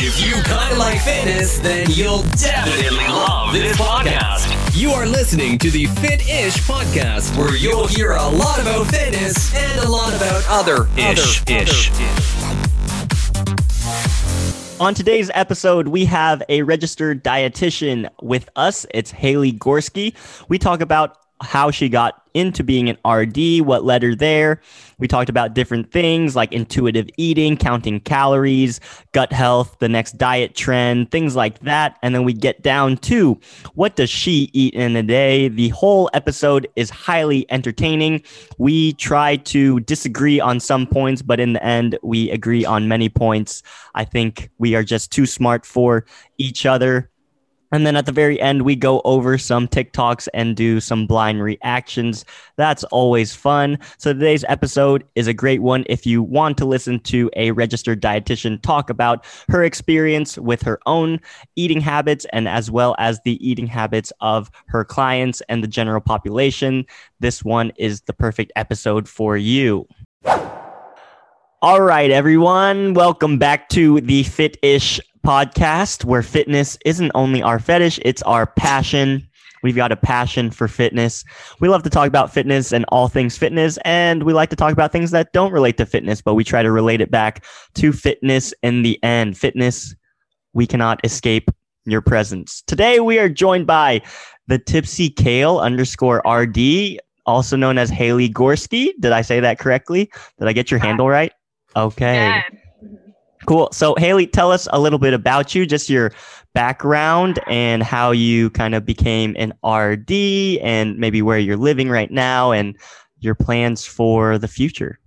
If you kind of like fitness, then you'll definitely love this podcast. You are listening to the Fit Ish podcast, where you'll hear a lot about fitness and a lot about other ish ish. On today's episode, we have a registered dietitian with us. It's Haley Gorski. We talk about how she got into being an RD, what led her there. We talked about different things like intuitive eating, counting calories, gut health, the next diet trend, things like that. And then we get down to what does she eat in a day? The whole episode is highly entertaining. We try to disagree on some points, but in the end, we agree on many points. I think we are just too smart for each other. And then at the very end, we go over some TikToks and do some blind reactions. That's always fun. So today's episode is a great one if you want to listen to a registered dietitian talk about her experience with her own eating habits and as well as the eating habits of her clients and the general population. This one is the perfect episode for you. All right, everyone. Welcome back to the Fit Ish podcast where fitness isn't only our fetish, it's our passion. We've got a passion for fitness. We love to talk about fitness and all things fitness, and we like to talk about things that don't relate to fitness, but we try to relate it back to fitness in the end. Fitness, we cannot escape your presence. Today, we are joined by the Tipsy Kale underscore RD, also known as Haley Gorski. Did I say that correctly? Did I get your uh, handle right? Okay. Cool. So, Haley, tell us a little bit about you, just your background and how you kind of became an RD and maybe where you're living right now and your plans for the future.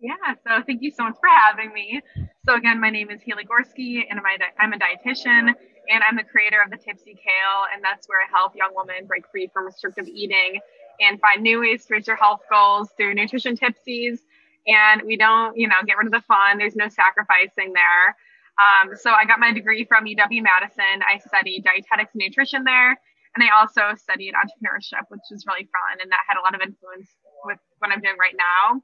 Yeah, so thank you so much for having me. So, again, my name is Haley Gorski, and I'm a, I'm a dietitian, and I'm the creator of the Tipsy Kale, and that's where I help young women break free from restrictive eating and find new ways to reach their health goals through nutrition tipsies and we don't, you know, get rid of the fun. There's no sacrificing there. Um, so I got my degree from UW Madison. I studied dietetics and nutrition there, and I also studied entrepreneurship, which was really fun, and that had a lot of influence with what I'm doing right now.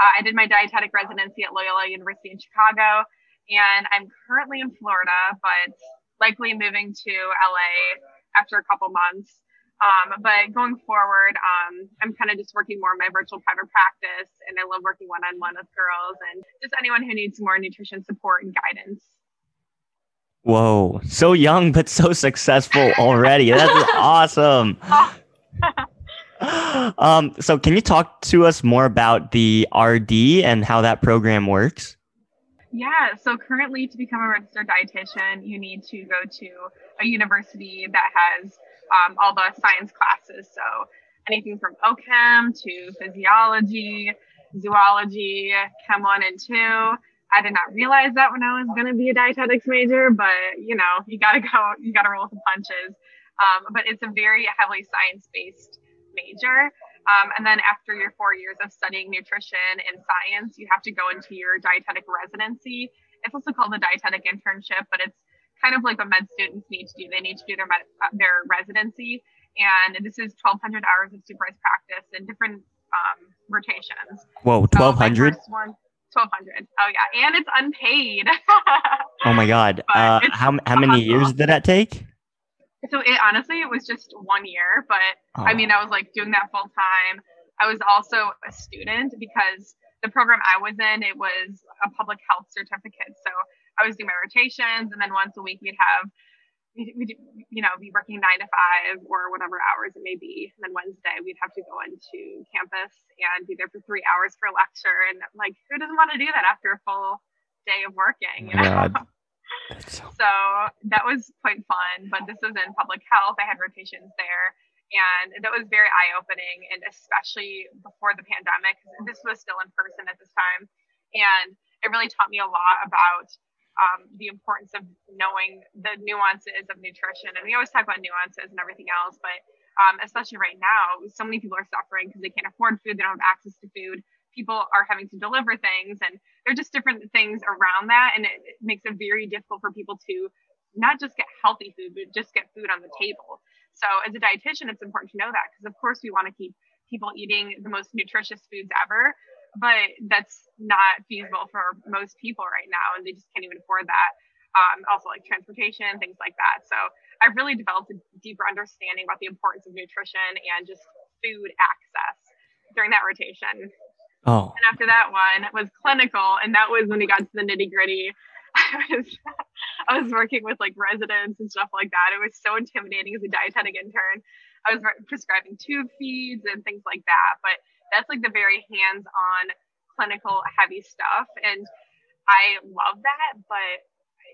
Uh, I did my dietetic residency at Loyola University in Chicago, and I'm currently in Florida, but likely moving to LA after a couple months. Um, but going forward, um, I'm kind of just working more in my virtual private practice, and I love working one on one with girls and just anyone who needs more nutrition support and guidance. Whoa, so young but so successful already. That's awesome. um, so, can you talk to us more about the RD and how that program works? Yeah, so currently to become a registered dietitian, you need to go to a university that has um, all the science classes. So anything from OChem to physiology, zoology, Chem 1 and 2. I did not realize that when I was going to be a dietetics major, but you know, you got to go, you got to roll with the punches. Um, but it's a very heavily science based major. Um, and then after your four years of studying nutrition and science, you have to go into your dietetic residency. It's also called the dietetic internship, but it's kind of like what med students need to do. They need to do their med, uh, their residency, and this is 1,200 hours of supervised practice in different um, rotations. Whoa, 1,200. So 1200 oh yeah. And it's unpaid. Oh my god. Uh, how, how many years did that take? So it honestly it was just one year. But oh. i mean i was like doing that full time. I was also a student because the program i was in it was a public health certificate. So I was doing my rotations, and then once a week we'd have we you know be working nine to five or whatever hours it may be. And then Wednesday we'd have to go into campus and be there for three hours for a lecture. And like, who doesn't want to do that after a full day of working? You know. so-, so that was quite fun. But this was in public health. I had rotations there. And that was very eye opening. And especially before the pandemic, this was still in person at this time. And it really taught me a lot about um, the importance of knowing the nuances of nutrition. And we always talk about nuances and everything else, but um, especially right now, so many people are suffering because they can't afford food, they don't have access to food. People are having to deliver things, and there are just different things around that. And it, it makes it very difficult for people to not just get healthy food, but just get food on the table. So, as a dietitian, it's important to know that because, of course, we want to keep people eating the most nutritious foods ever but that's not feasible for most people right now and they just can't even afford that um, also like transportation, things like that. So I've really developed a deeper understanding about the importance of nutrition and just food access during that rotation. Oh. And after that one was clinical, and that was when we got to the nitty gritty. I was I was working with like residents and stuff like that. It was so intimidating as a dietetic intern. I was prescribing tube feeds and things like that, but that's like the very hands-on clinical heavy stuff and I love that, but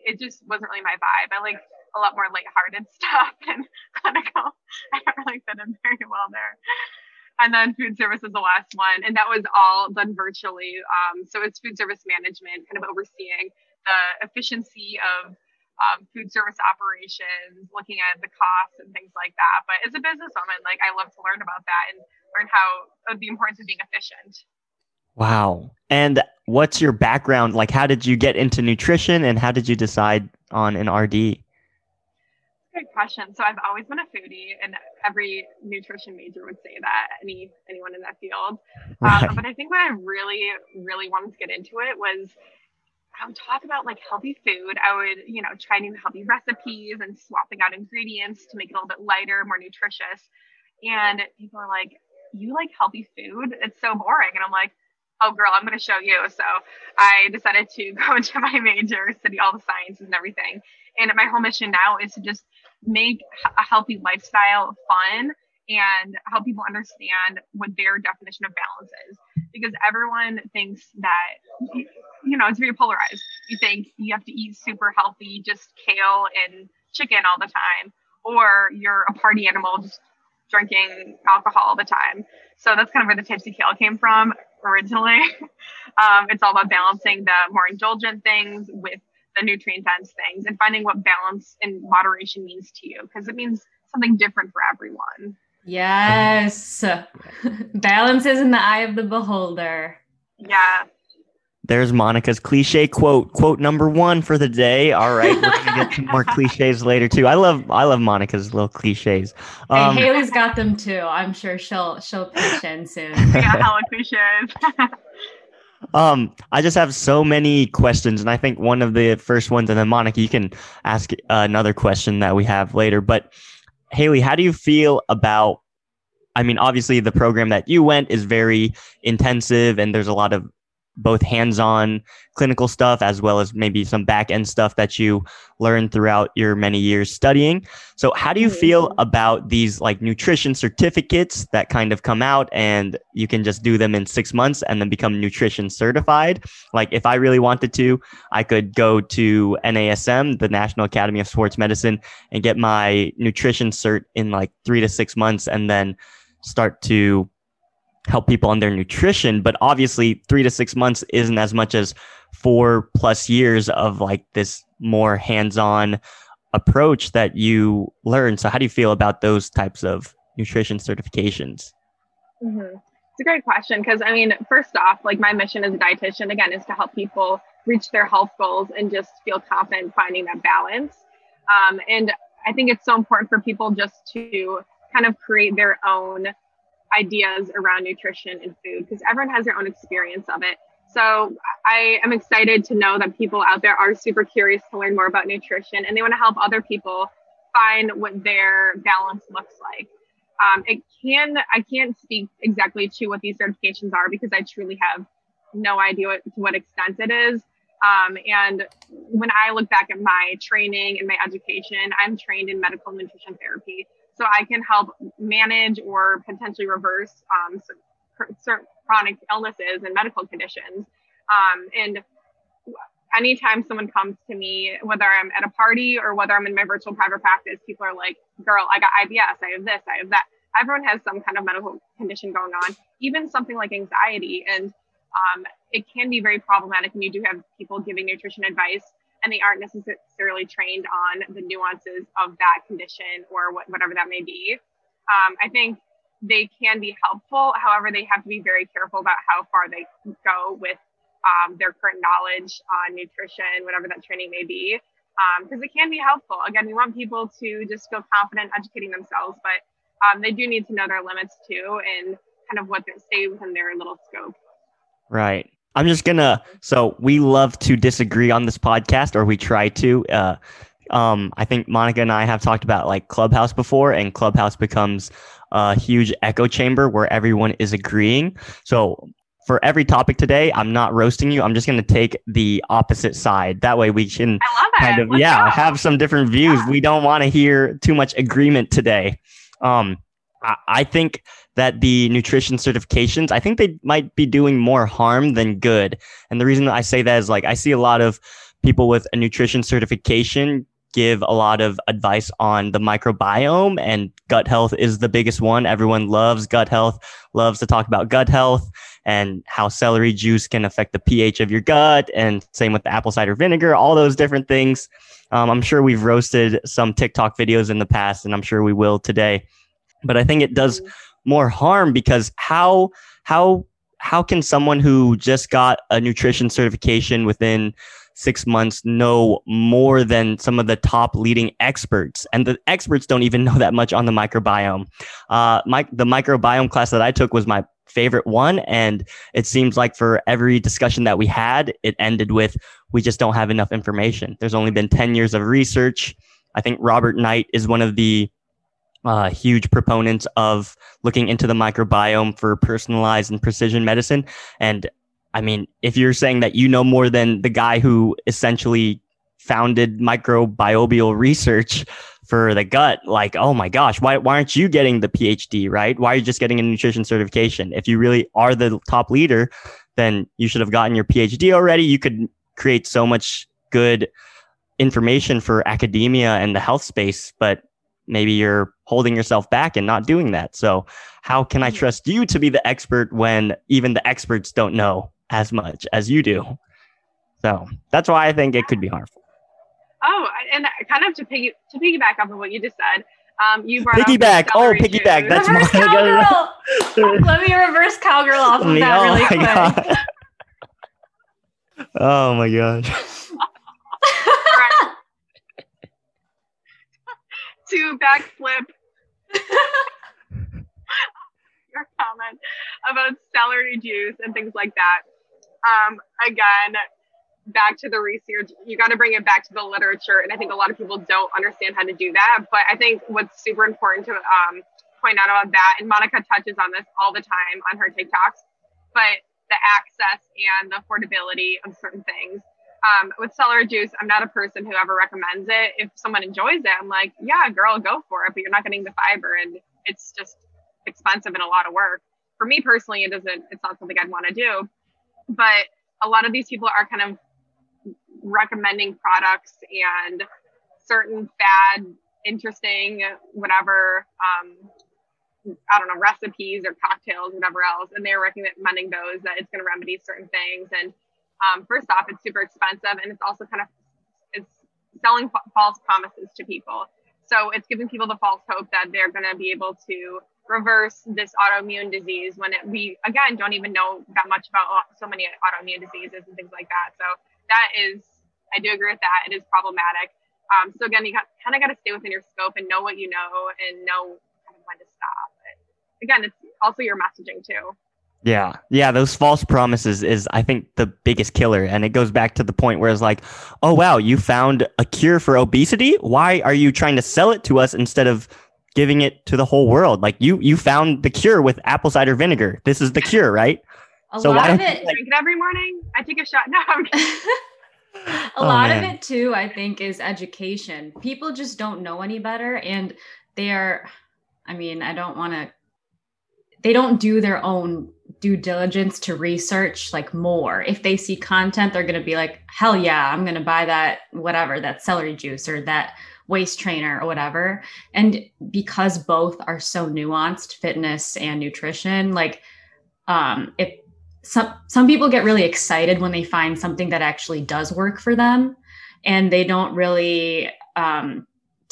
it just wasn't really my vibe. I like a lot more lighthearted stuff and clinical. I don't really fit in very well there. And then food service is the last one, and that was all done virtually. Um, so it's food service management, kind of overseeing the efficiency of um, food service operations, looking at the costs and things like that. But as a businesswoman, like I love to learn about that and learn how the importance of being efficient. Wow. And what's your background? Like, how did you get into nutrition and how did you decide on an RD? Good question. So I've always been a foodie, and every nutrition major would say that. Any anyone in that field, um, right. um, but I think what I really, really wanted to get into it was I would talk about like healthy food. I would, you know, try new healthy recipes and swapping out ingredients to make it a little bit lighter, more nutritious. And people are like, "You like healthy food? It's so boring." And I'm like, oh girl i'm going to show you so i decided to go into my major study all the sciences and everything and my whole mission now is to just make a healthy lifestyle fun and help people understand what their definition of balance is because everyone thinks that you know it's very polarized you think you have to eat super healthy just kale and chicken all the time or you're a party animal just drinking alcohol all the time so that's kind of where the tipsy kale came from originally. Um, it's all about balancing the more indulgent things with the nutrient dense things and finding what balance and moderation means to you because it means something different for everyone. Yes. balance is in the eye of the beholder. Yeah. There's Monica's cliche quote. Quote number one for the day. All right, we're gonna get some more cliches later too. I love I love Monica's little cliches. Um, hey, Haley's got them too. I'm sure she'll she'll pitch in soon. yeah, hella cliches. um, I just have so many questions, and I think one of the first ones, and then Monica, you can ask uh, another question that we have later. But Haley, how do you feel about I mean, obviously, the program that you went is very intensive, and there's a lot of both hands-on clinical stuff as well as maybe some back-end stuff that you learned throughout your many years studying. So how do you mm-hmm. feel about these like nutrition certificates that kind of come out and you can just do them in 6 months and then become nutrition certified? Like if I really wanted to, I could go to NASM, the National Academy of Sports Medicine and get my nutrition cert in like 3 to 6 months and then start to help people on their nutrition. But obviously, three to six months isn't as much as four plus years of like this more hands on approach that you learn. So, how do you feel about those types of nutrition certifications? Mm-hmm. It's a great question because I mean, first off, like my mission as a dietitian again is to help people reach their health goals and just feel confident finding that balance. Um, and I think it's so important for people just to kind of create their own ideas around nutrition and food because everyone has their own experience of it. So I am excited to know that people out there are super curious to learn more about nutrition and they want to help other people find what their balance looks like. Um, it can I can't speak exactly to what these certifications are because I truly have no idea what, to what extent it is. Um, and when I look back at my training and my education, I'm trained in medical nutrition therapy so I can help manage or potentially reverse um, certain chronic illnesses and medical conditions. Um, and anytime someone comes to me, whether I'm at a party or whether I'm in my virtual private practice, people are like, girl, I got IBS, I have this, I have that. Everyone has some kind of medical condition going on, even something like anxiety. And um, it can be very problematic when you do have people giving nutrition advice and they aren't necessarily trained on the nuances of that condition or what, whatever that may be. Um, I think they can be helpful. However, they have to be very careful about how far they go with um, their current knowledge on nutrition, whatever that training may be, because um, it can be helpful. Again, we want people to just feel confident educating themselves, but um, they do need to know their limits too and kind of what they stay within their little scope. Right. I'm just gonna. So we love to disagree on this podcast, or we try to. Uh, um, I think Monica and I have talked about like Clubhouse before, and Clubhouse becomes a huge echo chamber where everyone is agreeing. So for every topic today, I'm not roasting you. I'm just going to take the opposite side. That way we can kind of, Let's yeah, go. have some different views. Yeah. We don't want to hear too much agreement today. Um, I, think that the nutrition certifications, I think they might be doing more harm than good. And the reason I say that is like, I see a lot of people with a nutrition certification give a lot of advice on the microbiome and gut health is the biggest one. Everyone loves gut health, loves to talk about gut health and how celery juice can affect the pH of your gut. And same with the apple cider vinegar, all those different things. Um, I'm sure we've roasted some TikTok videos in the past, and I'm sure we will today. But I think it does more harm because how how how can someone who just got a nutrition certification within six months know more than some of the top leading experts? And the experts don't even know that much on the microbiome. Uh, my, the microbiome class that i took was my favorite one and it seems like for every discussion that we had it ended with we just don't have enough information. There's only been 10 years of research. I think robert knight is one of the uh, huge proponents of looking into the microbiome for personalized and precision medicine. And I mean, if you're saying that you know more than the guy who essentially founded microbial research for the gut, like, oh my gosh, why, why aren't you getting the PhD, right? Why are you just getting a nutrition certification? If you really are the top leader, then you should have gotten your PhD already. You could create so much good information for academia and the health space, but maybe you're holding yourself back and not doing that. So, how can I trust you to be the expert when even the experts don't know as much as you do? So, that's why I think it could be harmful. Oh, and kind of to piggy to piggyback off of what you just said, um, you brought up Piggyback. Oh, piggyback. juice. That's reverse my- cowgirl. Let me reverse cowgirl off of that really oh, quick. my God. oh my gosh. Right. To backflip your comment about celery juice and things like that. Um, again, back to the research, you got to bring it back to the literature, and I think a lot of people don't understand how to do that. But I think what's super important to um, point out about that, and Monica touches on this all the time on her TikToks, but the access and the affordability of certain things um, with celery juice, I'm not a person who ever recommends it. If someone enjoys it, I'm like, yeah, girl, go for it. But you're not getting the fiber, and it's just expensive and a lot of work. For me personally, it doesn't. It's not something I'd want to do. But a lot of these people are kind of recommending products and certain fad, interesting, whatever. Um, I don't know recipes or cocktails, whatever else, and they're recommending those that it's going to remedy certain things and um, first off, it's super expensive, and it's also kind of it's selling fa- false promises to people. So it's giving people the false hope that they're going to be able to reverse this autoimmune disease when it, we again don't even know that much about so many autoimmune diseases and things like that. So that is, I do agree with that. It is problematic. Um, so again, you kind of got to stay within your scope and know what you know and know kind of when to stop. But again, it's also your messaging too. Yeah. Yeah. Those false promises is, I think, the biggest killer. And it goes back to the point where it's like, oh, wow, you found a cure for obesity. Why are you trying to sell it to us instead of giving it to the whole world? Like you, you found the cure with apple cider vinegar. This is the cure, right? A So why lot of don't it, Drink it every morning. I take a shot. No, I'm a Oh, lot man. of it too i think is education people just don't know any better and they are i mean i don't want to they don't do their own due diligence to research like more. If they see content they're going to be like hell yeah i'm going to buy that whatever that celery juice or that waist trainer or whatever. And because both are so nuanced fitness and nutrition like um if some some people get really excited when they find something that actually does work for them and they don't really um,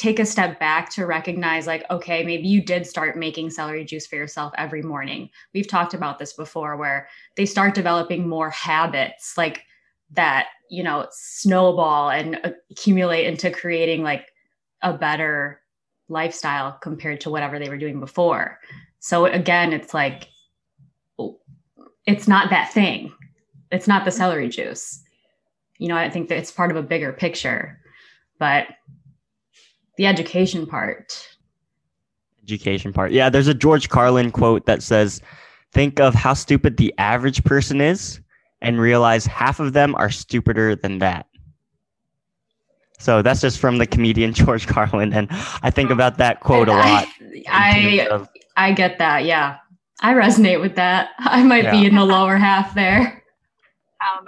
take a step back to recognize like okay maybe you did start making celery juice for yourself every morning. We've talked about this before where they start developing more habits like that you know snowball and accumulate into creating like a better lifestyle compared to whatever they were doing before. So again it's like it's not that thing. It's not the celery juice. You know, I think that it's part of a bigger picture, but the education part. Education part. Yeah, there's a George Carlin quote that says, Think of how stupid the average person is and realize half of them are stupider than that. So that's just from the comedian George Carlin, and I think about that quote a lot. I I, I get that. Yeah, I resonate with that. I might yeah. be in the lower half there.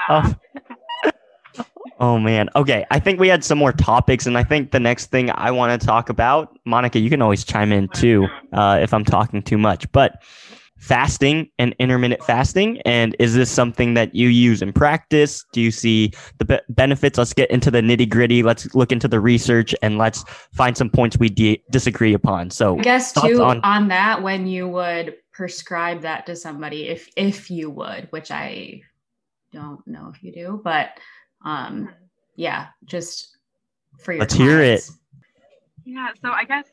Oh, oh man. Okay, I think we had some more topics, and I think the next thing I want to talk about, Monica, you can always chime in too uh, if I'm talking too much, but fasting and intermittent fasting? And is this something that you use in practice? Do you see the be- benefits? Let's get into the nitty gritty. Let's look into the research and let's find some points we de- disagree upon. So, I guess too on-, on that, when you would prescribe that to somebody, if if you would, which I don't know if you do, but um, yeah, just for your. Let's clients. hear it. Yeah, so I guess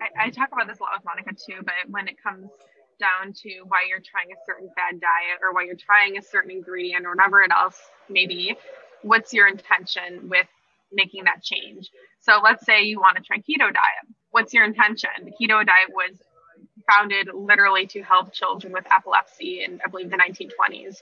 I, I talk about this a lot with Monica too, but when it comes down to why you're trying a certain fad diet or why you're trying a certain ingredient or whatever it else maybe, what's your intention with making that change? So let's say you want to try keto diet. What's your intention? The keto diet was founded literally to help children with epilepsy in I believe the 1920s.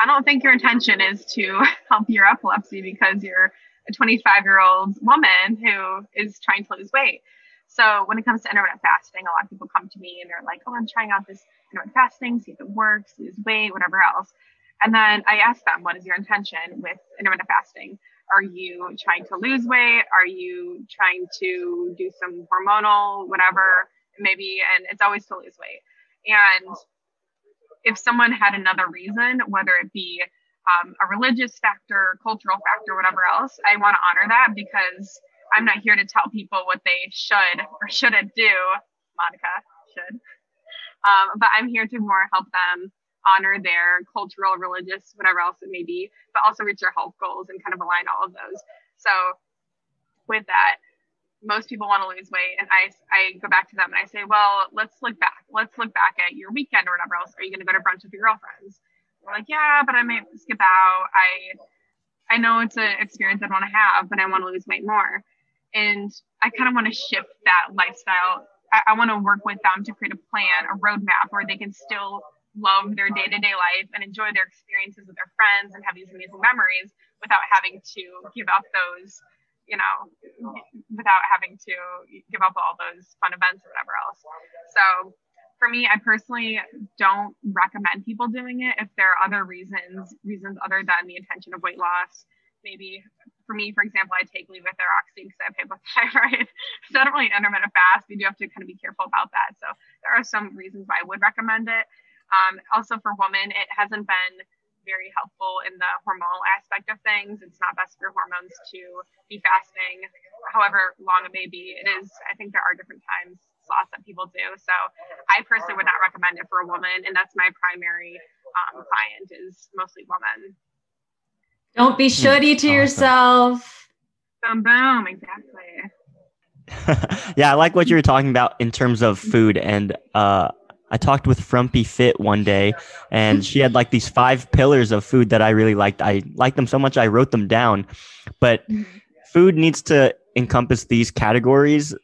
I don't think your intention is to help your epilepsy because you're a 25 year old woman who is trying to lose weight. So when it comes to intermittent fasting, a lot of people come to me and they're like, "Oh, I'm trying out this intermittent fasting, see if it works, lose weight, whatever else." And then I ask them, "What is your intention with intermittent fasting? Are you trying to lose weight? Are you trying to do some hormonal, whatever, maybe?" And it's always to lose weight. And if someone had another reason, whether it be um, a religious factor, cultural factor, whatever else, I want to honor that because I'm not here to tell people what they should or shouldn't do. Monica should. Um, but I'm here to more help them honor their cultural, religious, whatever else it may be, but also reach their health goals and kind of align all of those. So with that, most people want to lose weight and I, I go back to them and I say, well, let's look back. Let's look back at your weekend or whatever else. Are you going to go to brunch with your girlfriends? They're like, yeah, but I may skip out. I, I know it's an experience I'd want to have, but I want to lose weight more. And I kind of want to shift that lifestyle. I, I want to work with them to create a plan, a roadmap where they can still love their day to day life and enjoy their experiences with their friends and have these amazing memories without having to give up those, you know, without having to give up all those fun events or whatever else. So for me, I personally don't recommend people doing it if there are other reasons, reasons other than the intention of weight loss maybe for me, for example, I take levothyroxine because I have hypothyroid. so I don't really intermittent fast. You do have to kind of be careful about that. So there are some reasons why I would recommend it. Um, also for women, it hasn't been very helpful in the hormonal aspect of things. It's not best for hormones to be fasting, however long it may be. It is, I think there are different times slots that people do. So I personally would not recommend it for a woman. And that's my primary um, client is mostly women. Don't be shitty to awesome. yourself. Boom, boom, exactly. yeah, I like what you were talking about in terms of food. And uh, I talked with Frumpy Fit one day, and she had like these five pillars of food that I really liked. I liked them so much, I wrote them down. But food needs to encompass these categories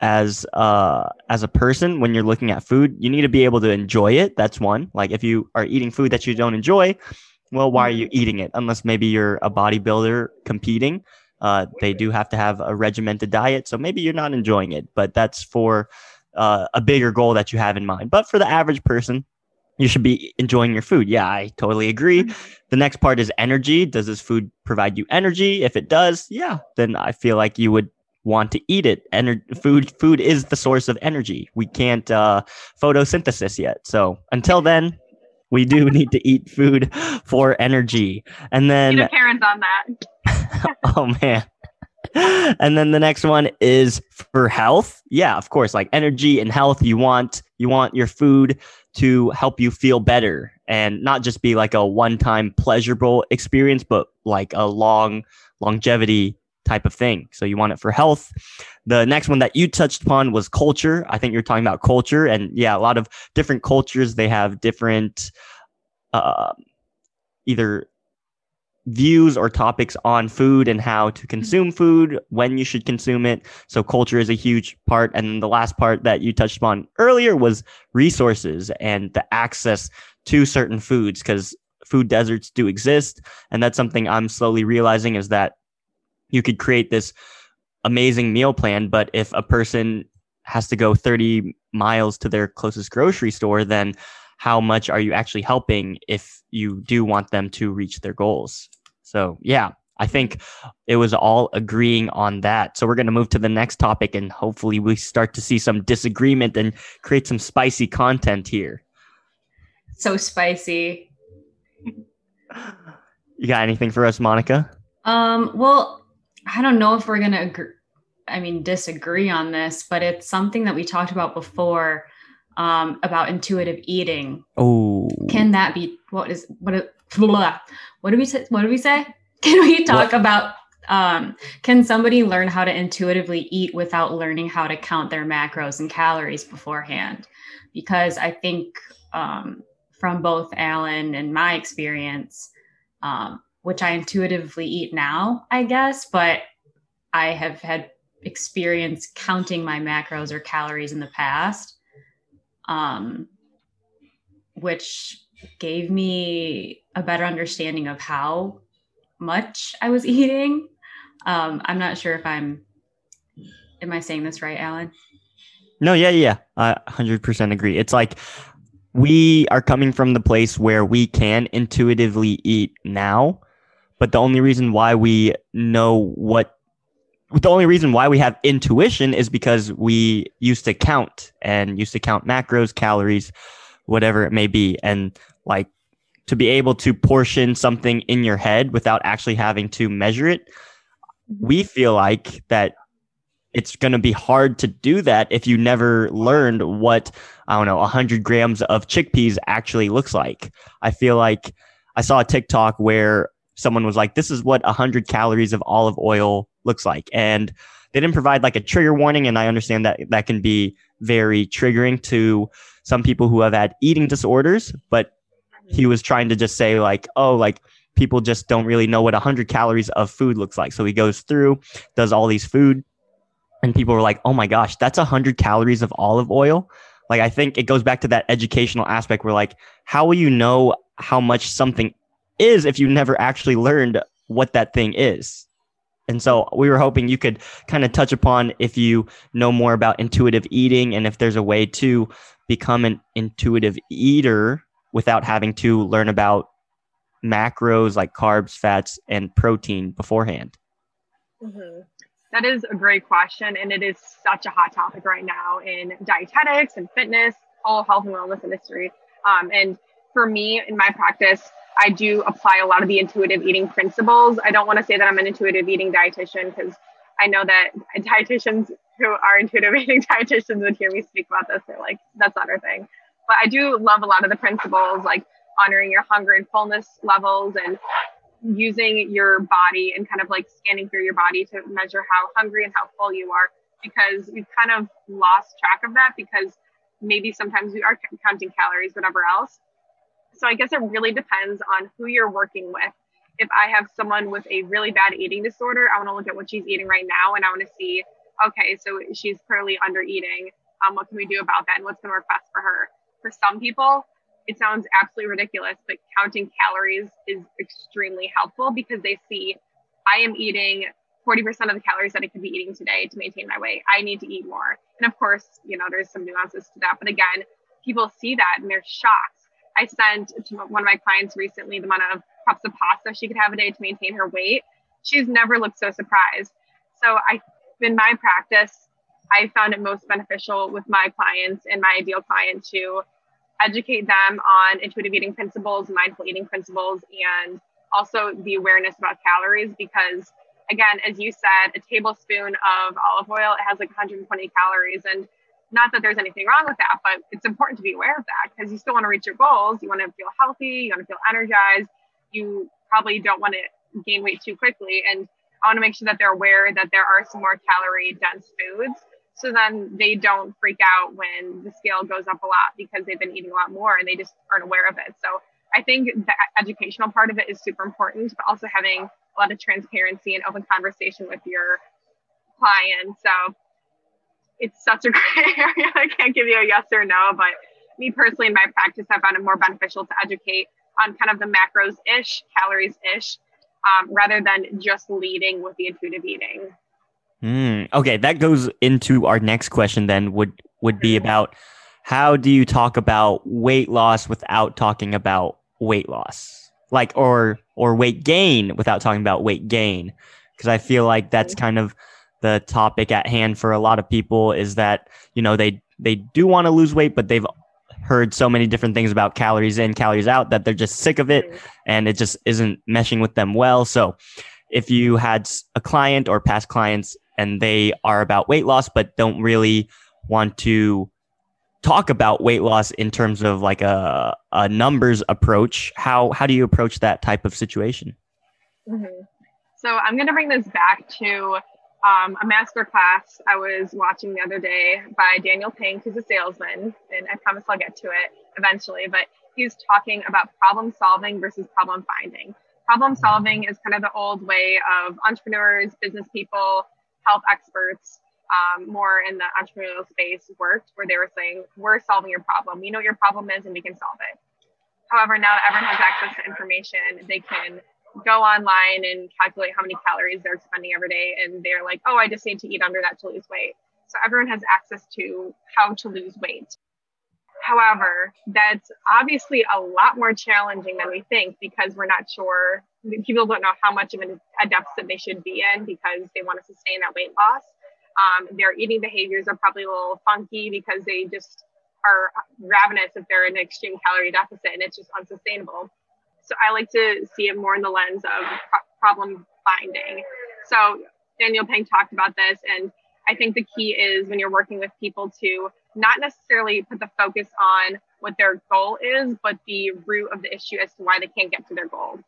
as uh as a person when you're looking at food you need to be able to enjoy it that's one like if you are eating food that you don't enjoy well, why are you eating it? Unless maybe you're a bodybuilder competing. Uh, they do have to have a regimented diet. So maybe you're not enjoying it, but that's for uh, a bigger goal that you have in mind. But for the average person, you should be enjoying your food. Yeah, I totally agree. Mm-hmm. The next part is energy. Does this food provide you energy? If it does, yeah, then I feel like you would want to eat it. Ener- food food is the source of energy. We can't uh, photosynthesis yet. So until then, we do need to eat food for energy. And then parents on that. oh man. And then the next one is for health. Yeah, of course, like energy and health. You want you want your food to help you feel better and not just be like a one-time pleasurable experience, but like a long longevity type of thing. So you want it for health. The next one that you touched upon was culture. I think you're talking about culture, and yeah, a lot of different cultures they have different, uh, either views or topics on food and how to mm-hmm. consume food, when you should consume it. So culture is a huge part. And the last part that you touched on earlier was resources and the access to certain foods because food deserts do exist. And that's something I'm slowly realizing is that you could create this amazing meal plan, but if a person has to go 30 miles to their closest grocery store, then how much are you actually helping if you do want them to reach their goals? So, yeah, I think it was all agreeing on that. So, we're going to move to the next topic and hopefully we start to see some disagreement and create some spicy content here. So spicy. You got anything for us, Monica? Um, well, I don't know if we're going to agree. I mean, disagree on this, but it's something that we talked about before um, about intuitive eating. Oh, can that be what is what? Blah, what do we say? What do we say? Can we talk what? about? Um, can somebody learn how to intuitively eat without learning how to count their macros and calories beforehand? Because I think um, from both Alan and my experience, um, which I intuitively eat now, I guess, but I have had experience counting my macros or calories in the past, um, which gave me a better understanding of how much I was eating. Um, I'm not sure if I'm, am I saying this right, Alan? No, yeah, yeah. I 100% agree. It's like we are coming from the place where we can intuitively eat now, but the only reason why we know what the only reason why we have intuition is because we used to count and used to count macros, calories, whatever it may be. And like to be able to portion something in your head without actually having to measure it, mm-hmm. we feel like that it's going to be hard to do that if you never learned what, I don't know, 100 grams of chickpeas actually looks like. I feel like I saw a TikTok where someone was like, this is what 100 calories of olive oil looks like. And they didn't provide like a trigger warning. And I understand that that can be very triggering to some people who have had eating disorders. But he was trying to just say, like, oh, like people just don't really know what 100 calories of food looks like. So he goes through, does all these food, and people were like, oh my gosh, that's 100 calories of olive oil. Like, I think it goes back to that educational aspect where, like, how will you know how much something is if you never actually learned what that thing is? And so we were hoping you could kind of touch upon if you know more about intuitive eating and if there's a way to become an intuitive eater without having to learn about macros like carbs, fats, and protein beforehand. Mm-hmm. That is a great question. And it is such a hot topic right now in dietetics and fitness, all health and wellness industry. Um, and for me, in my practice, I do apply a lot of the intuitive eating principles. I don't want to say that I'm an intuitive eating dietitian because I know that dietitians who are intuitive eating dietitians would hear me speak about this. They're like, that's not our thing. But I do love a lot of the principles, like honoring your hunger and fullness levels and using your body and kind of like scanning through your body to measure how hungry and how full you are because we've kind of lost track of that because maybe sometimes we are counting calories, whatever else. So I guess it really depends on who you're working with. If I have someone with a really bad eating disorder, I want to look at what she's eating right now and I want to see, okay, so she's clearly under eating. Um, what can we do about that and what's going to work best for her? For some people, it sounds absolutely ridiculous, but counting calories is extremely helpful because they see I am eating 40% of the calories that I could be eating today to maintain my weight. I need to eat more. And of course, you know, there's some nuances to that. But again, people see that and they're shocked I sent to one of my clients recently the amount of cups of pasta she could have a day to maintain her weight. She's never looked so surprised. So I, in my practice, I found it most beneficial with my clients and my ideal client to educate them on intuitive eating principles, mindful eating principles, and also the awareness about calories because again, as you said, a tablespoon of olive oil it has like 120 calories, and not that there's anything wrong with that, but it's important to be aware of that because you still want to reach your goals. You want to feel healthy. You want to feel energized. You probably don't want to gain weight too quickly. And I want to make sure that they're aware that there are some more calorie dense foods. So then they don't freak out when the scale goes up a lot because they've been eating a lot more and they just aren't aware of it. So I think the educational part of it is super important, but also having a lot of transparency and open conversation with your client. So it's such a great area. I can't give you a yes or no, but me personally in my practice, I found it more beneficial to educate on kind of the macros ish, calories ish, um, rather than just leading with the intuitive eating. Mm, okay, that goes into our next question. Then would would be about how do you talk about weight loss without talking about weight loss, like or or weight gain without talking about weight gain? Because I feel like that's mm-hmm. kind of the topic at hand for a lot of people is that you know they they do want to lose weight, but they've heard so many different things about calories in, calories out that they're just sick of it and it just isn't meshing with them well. So if you had a client or past clients and they are about weight loss but don't really want to talk about weight loss in terms of like a, a numbers approach, how how do you approach that type of situation? Mm-hmm. So I'm going to bring this back to um, a master class I was watching the other day by Daniel Pink, who's a salesman, and I promise I'll get to it eventually. But he's talking about problem solving versus problem finding. Problem solving is kind of the old way of entrepreneurs, business people, health experts, um, more in the entrepreneurial space worked, where they were saying, We're solving your problem. We know your problem is and we can solve it. However, now that everyone has access to information, they can go online and calculate how many calories they're spending every day and they're like oh i just need to eat under that to lose weight. So everyone has access to how to lose weight. However that's obviously a lot more challenging than we think because we're not sure people don't know how much of a deficit they should be in because they want to sustain that weight loss. Um, their eating behaviors are probably a little funky because they just are ravenous if they're in an extreme calorie deficit and it's just unsustainable so I like to see it more in the lens of pro- problem finding. So Daniel Pink talked about this, and I think the key is when you're working with people to not necessarily put the focus on what their goal is, but the root of the issue as to why they can't get to their goal.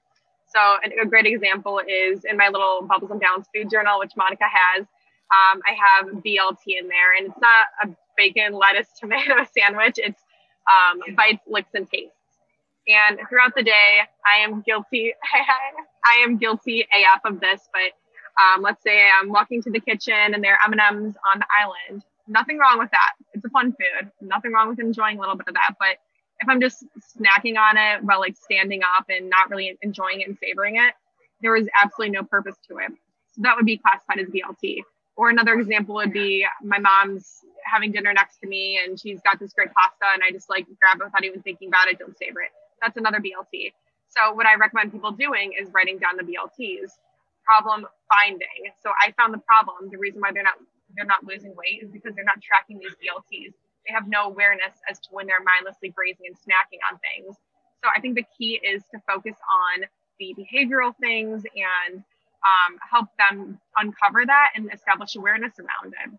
So a great example is in my little Bubbles and Balance food journal, which Monica has. Um, I have BLT in there, and it's not a bacon, lettuce, tomato sandwich. It's um, bites, licks, and tastes. And throughout the day, I am guilty. I am guilty AF of this, but um, let's say I'm walking to the kitchen and there are M&Ms on the island. Nothing wrong with that. It's a fun food. Nothing wrong with enjoying a little bit of that. But if I'm just snacking on it while like standing up and not really enjoying it and savoring it, there is absolutely no purpose to it. So that would be classified as BLT. Or another example would be my mom's having dinner next to me and she's got this great pasta and I just like grab it without even thinking about it, don't savor it that's another BLT. So what I recommend people doing is writing down the BLTs. Problem finding. So I found the problem. The reason why they're not they're not losing weight is because they're not tracking these BLTs. They have no awareness as to when they're mindlessly grazing and snacking on things. So I think the key is to focus on the behavioral things and um, help them uncover that and establish awareness around it.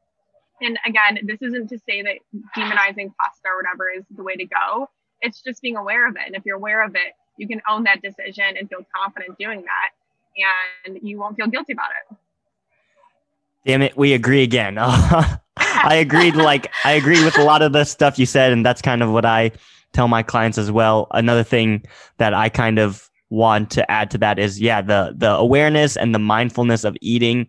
And again, this isn't to say that demonizing pasta or whatever is the way to go it's just being aware of it. And if you're aware of it, you can own that decision and feel confident doing that, and you won't feel guilty about it. Damn it, we agree again. I agreed. Like I agree with a lot of the stuff you said, and that's kind of what I tell my clients as well. Another thing that I kind of want to add to that is, yeah, the the awareness and the mindfulness of eating.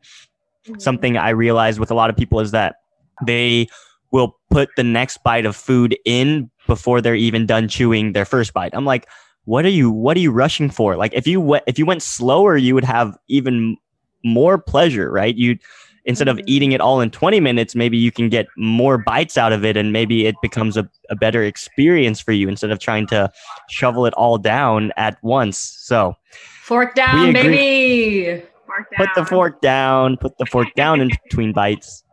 Mm-hmm. Something I realize with a lot of people is that they will put the next bite of food in before they're even done chewing their first bite. I'm like, what are you what are you rushing for? Like if you went if you went slower, you would have even more pleasure, right? You instead of mm-hmm. eating it all in 20 minutes, maybe you can get more bites out of it and maybe it becomes a, a better experience for you instead of trying to shovel it all down at once. So fork down, baby. Fork down. Put the fork down, put the fork down in between bites.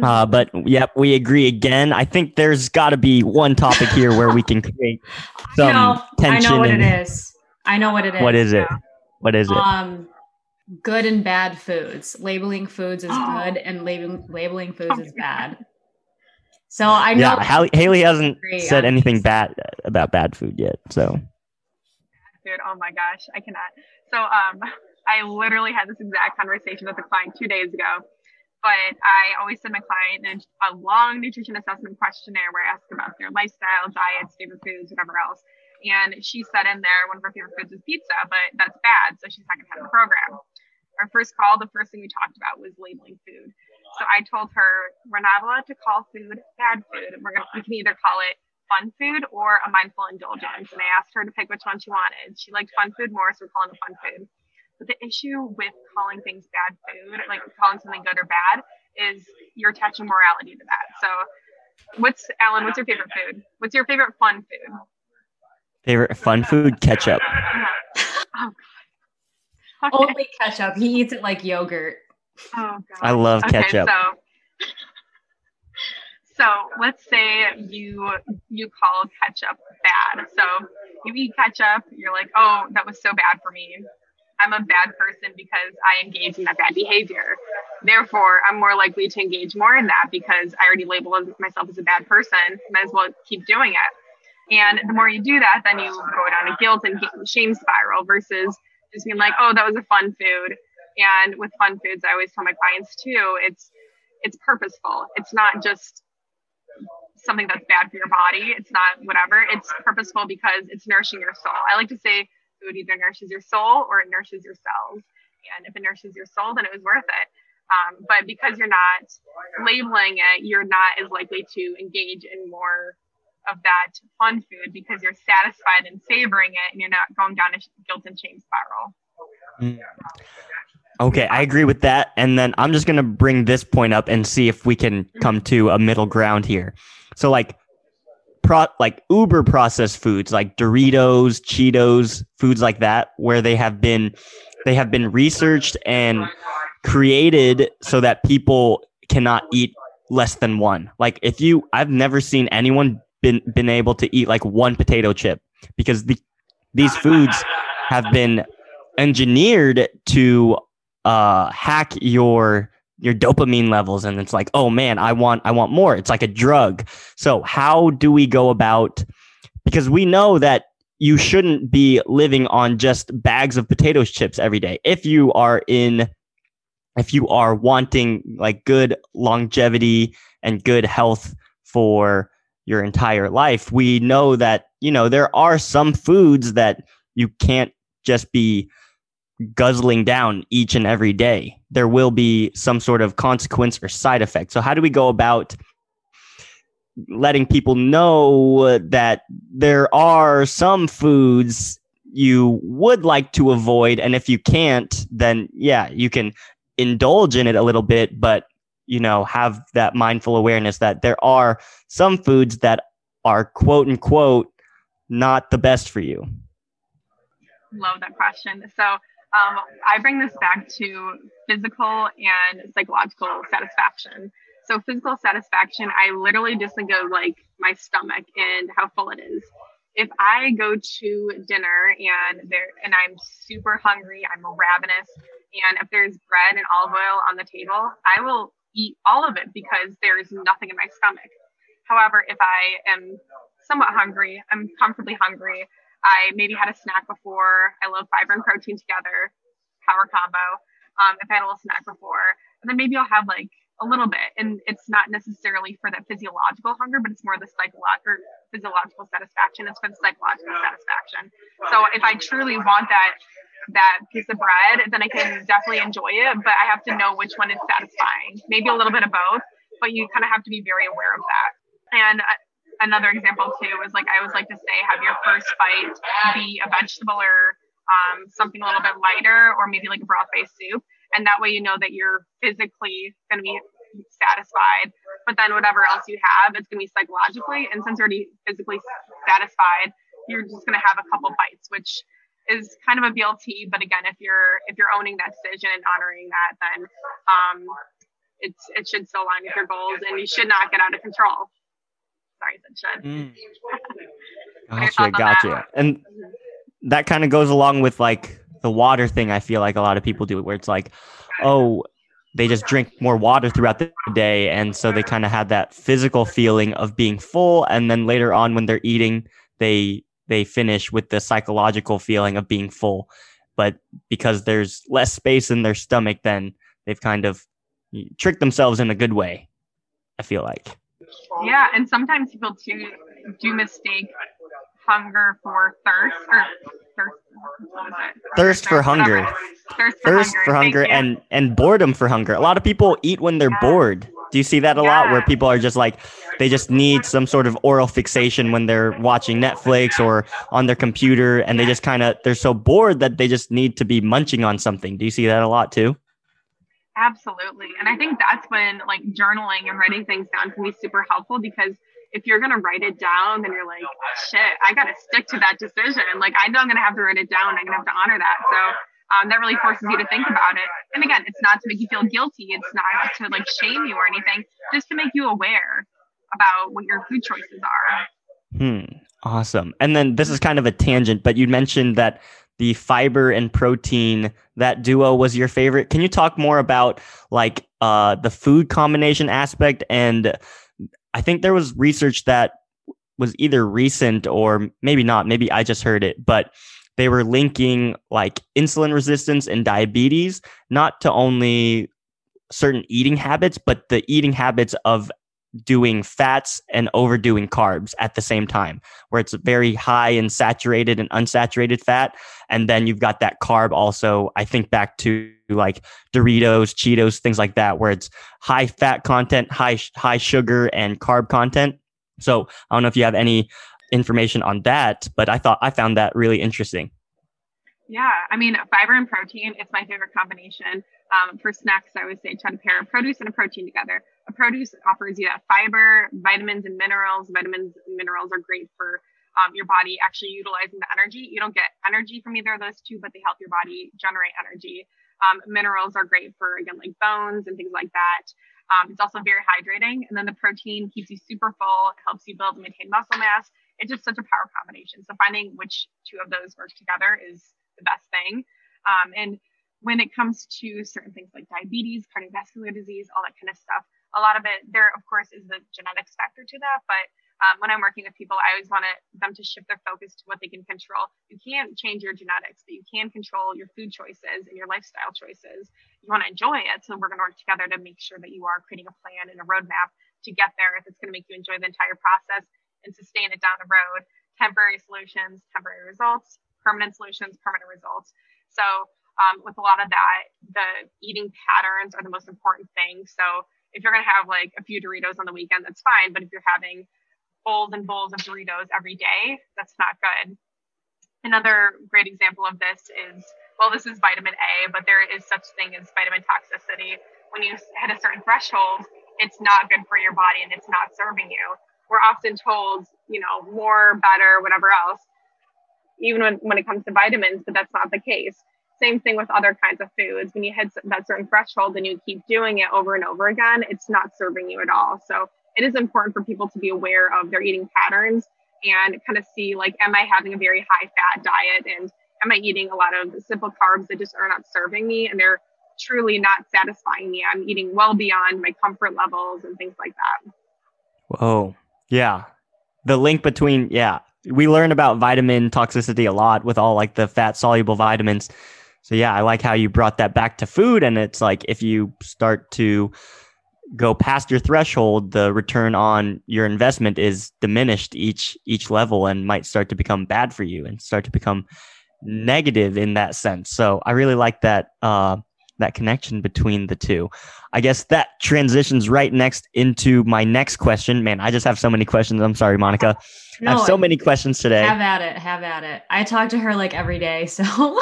Uh, but yep, we agree again. I think there's got to be one topic here where we can create some no, tension. I know what and, it is. I know what it is. What is it? What is it? Um, good and bad foods. Labeling foods is good, and labeling labeling foods is bad. So I know. Yeah, Haley, Haley hasn't said anything bad about bad food yet. So. Dude, oh my gosh, I cannot. So um, I literally had this exact conversation with a client two days ago but I always send my client a long nutrition assessment questionnaire where I ask about their lifestyle, diets, favorite foods, whatever else. And she said in there one of her favorite foods is pizza, but that's bad, so she's not gonna have the program. Our first call, the first thing we talked about was labeling food. So I told her we're not allowed to call food bad food. We're gonna we can either call it fun food or a mindful indulgence. And I asked her to pick which one she wanted. She liked fun food more, so we're calling it fun food. But the issue with calling things bad food, like calling something good or bad, is you're attaching morality to that. So, what's Alan? What's your favorite food? What's your favorite fun food? Favorite fun food? Ketchup. oh, God. Okay. Only ketchup. He eats it like yogurt. Oh, God. I love okay, ketchup. So, so let's say you you call ketchup bad. So you eat ketchup, you're like, oh, that was so bad for me. I'm a bad person because I engage in that bad behavior. Therefore, I'm more likely to engage more in that because I already labeled myself as a bad person. Might as well keep doing it. And the more you do that, then you go down a guilt and shame spiral versus just being like, oh, that was a fun food. And with fun foods, I always tell my clients too, it's it's purposeful. It's not just something that's bad for your body. It's not whatever. It's purposeful because it's nourishing your soul. I like to say food either nourishes your soul or it nourishes your cells. And if it nourishes your soul, then it was worth it. Um, but because you're not labeling it, you're not as likely to engage in more of that fun food because you're satisfied and savoring it and you're not going down a guilt and shame spiral. Mm. Okay, I agree with that. And then I'm just going to bring this point up and see if we can come to a middle ground here. So, like, pro like uber processed foods like Doritos, Cheetos, foods like that where they have been they have been researched and created so that people cannot eat less than one. Like if you I've never seen anyone been been able to eat like one potato chip because the these foods have been engineered to uh hack your your dopamine levels and it's like oh man i want i want more. It's like a drug. So how do we go about because we know that you shouldn't be living on just bags of potato chips every day. If you are in if you are wanting like good longevity and good health for your entire life we know that you know there are some foods that you can't just be guzzling down each and every day. There will be some sort of consequence or side effect. So, how do we go about letting people know that there are some foods you would like to avoid? And if you can't, then yeah, you can indulge in it a little bit, but you know, have that mindful awareness that there are some foods that are quote unquote not the best for you. Love that question. So, um, I bring this back to physical and psychological satisfaction. So physical satisfaction, I literally just of like my stomach and how full it is. If I go to dinner and there and I'm super hungry, I'm ravenous, and if there's bread and olive oil on the table, I will eat all of it because there's nothing in my stomach. However, if I am somewhat hungry, I'm comfortably hungry, I maybe had a snack before. I love fiber and protein together, power combo. Um, if I had a little snack before, and then maybe I'll have like a little bit, and it's not necessarily for that physiological hunger, but it's more the psychological physiological satisfaction. It's for the psychological satisfaction. So if I truly want that that piece of bread, then I can definitely enjoy it, but I have to know which one is satisfying. Maybe a little bit of both, but you kind of have to be very aware of that. And uh, another example too is like I always like to say, have your first bite be a vegetable or um, something a little bit lighter, or maybe like a broth-based soup, and that way you know that you're physically going to be satisfied. But then whatever else you have, it's going to be psychologically, and since you're already physically satisfied, you're just going to have a couple bites, which is kind of a BLT. But again, if you're if you're owning that decision and honoring that, then um, it's it should still align with your goals, and you should not get out of control. Sorry, said should. Mm. Gotcha, gotcha. And that kind of goes along with like the water thing. I feel like a lot of people do it, where it's like, oh, they just drink more water throughout the day, and so they kind of have that physical feeling of being full, and then later on when they're eating, they they finish with the psychological feeling of being full. But because there's less space in their stomach, then they've kind of tricked themselves in a good way. I feel like. Yeah, and sometimes people too do mistake hunger for thirst or thirst. Thirst for hunger. Thirst for Thirst hunger. for hunger and and boredom for hunger. A lot of people eat when they're Yeah. bored. Do you see that a lot where people are just like they just need some sort of oral fixation when they're watching Netflix or on their computer and they just kind of they're so bored that they just need to be munching on something. Do you see that a lot too? Absolutely. And I think that's when like journaling and writing things down can be super helpful because if you're going to write it down, then you're like, shit, I got to stick to that decision. Like, I know I'm going to have to write it down. I'm going to have to honor that. So um, that really forces you to think about it. And again, it's not to make you feel guilty. It's not to like shame you or anything, just to make you aware about what your food choices are. Hmm. Awesome. And then this is kind of a tangent, but you mentioned that the fiber and protein that duo was your favorite. Can you talk more about like uh the food combination aspect and I think there was research that was either recent or maybe not, maybe I just heard it, but they were linking like insulin resistance and diabetes not to only certain eating habits, but the eating habits of doing fats and overdoing carbs at the same time, where it's very high in saturated and unsaturated fat. And then you've got that carb also. I think back to like Doritos, Cheetos, things like that, where it's high fat content, high high sugar, and carb content. So I don't know if you have any information on that, but I thought I found that really interesting. Yeah, I mean, fiber and protein, it's my favorite combination. Um, for snacks, I would say try to pair a produce and a protein together. A produce offers you that fiber, vitamins, and minerals. Vitamins and minerals are great for um, your body actually utilizing the energy. You don't get energy from either of those two, but they help your body generate energy. Um, minerals are great for, again, like bones and things like that. Um, it's also very hydrating. And then the protein keeps you super full, helps you build and maintain muscle mass. It's just such a power combination. So finding which two of those work together is the best thing. Um, and when it comes to certain things like diabetes, cardiovascular disease, all that kind of stuff, a lot of it, there, of course, is the genetics factor to that. But um, when I'm working with people, I always want them to shift their focus to what they can control. You can't change your genetics, but you can control your food choices and your lifestyle choices. You want to enjoy it. So we're going to work together to make sure that you are creating a plan and a roadmap to get there if it's going to make you enjoy the entire process and sustain it down the road. Temporary solutions, temporary results, permanent solutions, permanent results. So um, with a lot of that, the eating patterns are the most important thing. So if you're going to have like a few Doritos on the weekend, that's fine. But if you're having bowls and bowls of Doritos every day, that's not good. Another great example of this is well, this is vitamin A, but there is such thing as vitamin toxicity. When you hit a certain threshold, it's not good for your body and it's not serving you. We're often told, you know, more, better, whatever else, even when, when it comes to vitamins, but that's not the case. Same thing with other kinds of foods. When you hit that certain threshold and you keep doing it over and over again, it's not serving you at all. So it is important for people to be aware of their eating patterns and kind of see like, am I having a very high fat diet and am I eating a lot of simple carbs that just are not serving me and they're truly not satisfying me? I'm eating well beyond my comfort levels and things like that. Whoa. Yeah. The link between, yeah, we learn about vitamin toxicity a lot with all like the fat soluble vitamins. So, yeah, I like how you brought that back to food. And it's like if you start to go past your threshold, the return on your investment is diminished each each level and might start to become bad for you and start to become negative in that sense. So I really like that uh, that connection between the two. I guess that transitions right next into my next question. Man, I just have so many questions. I'm sorry, Monica. I have so many questions today. Have at it. Have at it. I talk to her like every day. So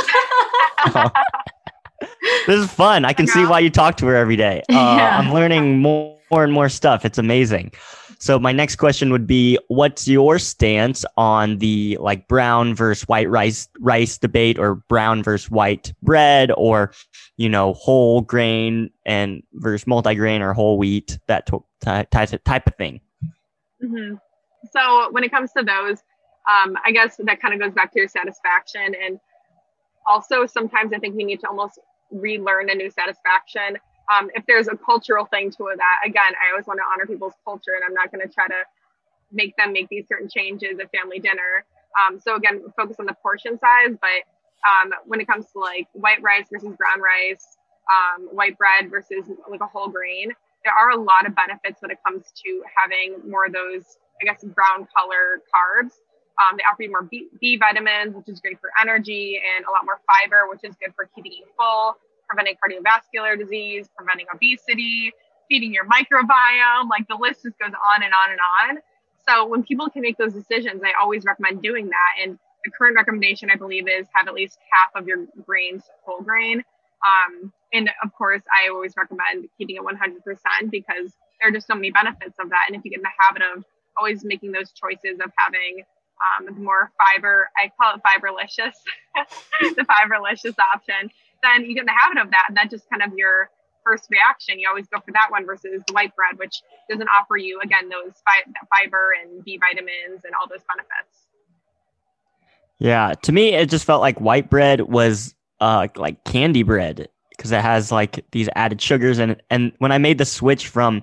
this is fun. I can see why you talk to her every day. Uh, Yeah. I'm learning more, more and more stuff. It's amazing. So my next question would be, what's your stance on the like brown versus white rice rice debate, or brown versus white bread, or you know whole grain and versus multigrain or whole wheat, that ty- ty- type of thing? hmm So when it comes to those, um, I guess that kind of goes back to your satisfaction. And also sometimes I think we need to almost relearn a new satisfaction. Um, if there's a cultural thing to that, again, I always want to honor people's culture and I'm not going to try to make them make these certain changes at family dinner. Um, so again, focus on the portion size, but um, when it comes to like white rice versus brown rice, um, white bread versus like a whole grain, there are a lot of benefits when it comes to having more of those, I guess, brown color carbs. Um, they offer you more B, B vitamins, which is great for energy, and a lot more fiber, which is good for keeping you full, preventing cardiovascular disease, preventing obesity, feeding your microbiome. Like the list just goes on and on and on. So when people can make those decisions, I always recommend doing that. And the current recommendation, I believe, is have at least half of your grains whole grain. Um, and of course, I always recommend keeping it 100% because there are just so many benefits of that. And if you get in the habit of always making those choices of having um, the more fiber, I call it fiberlicious, the fiberlicious option, then you get in the habit of that. And that just kind of your first reaction. You always go for that one versus the white bread, which doesn't offer you, again, those fi- fiber and B vitamins and all those benefits. Yeah, to me, it just felt like white bread was uh, like candy bread because it has like these added sugars and and when I made the switch from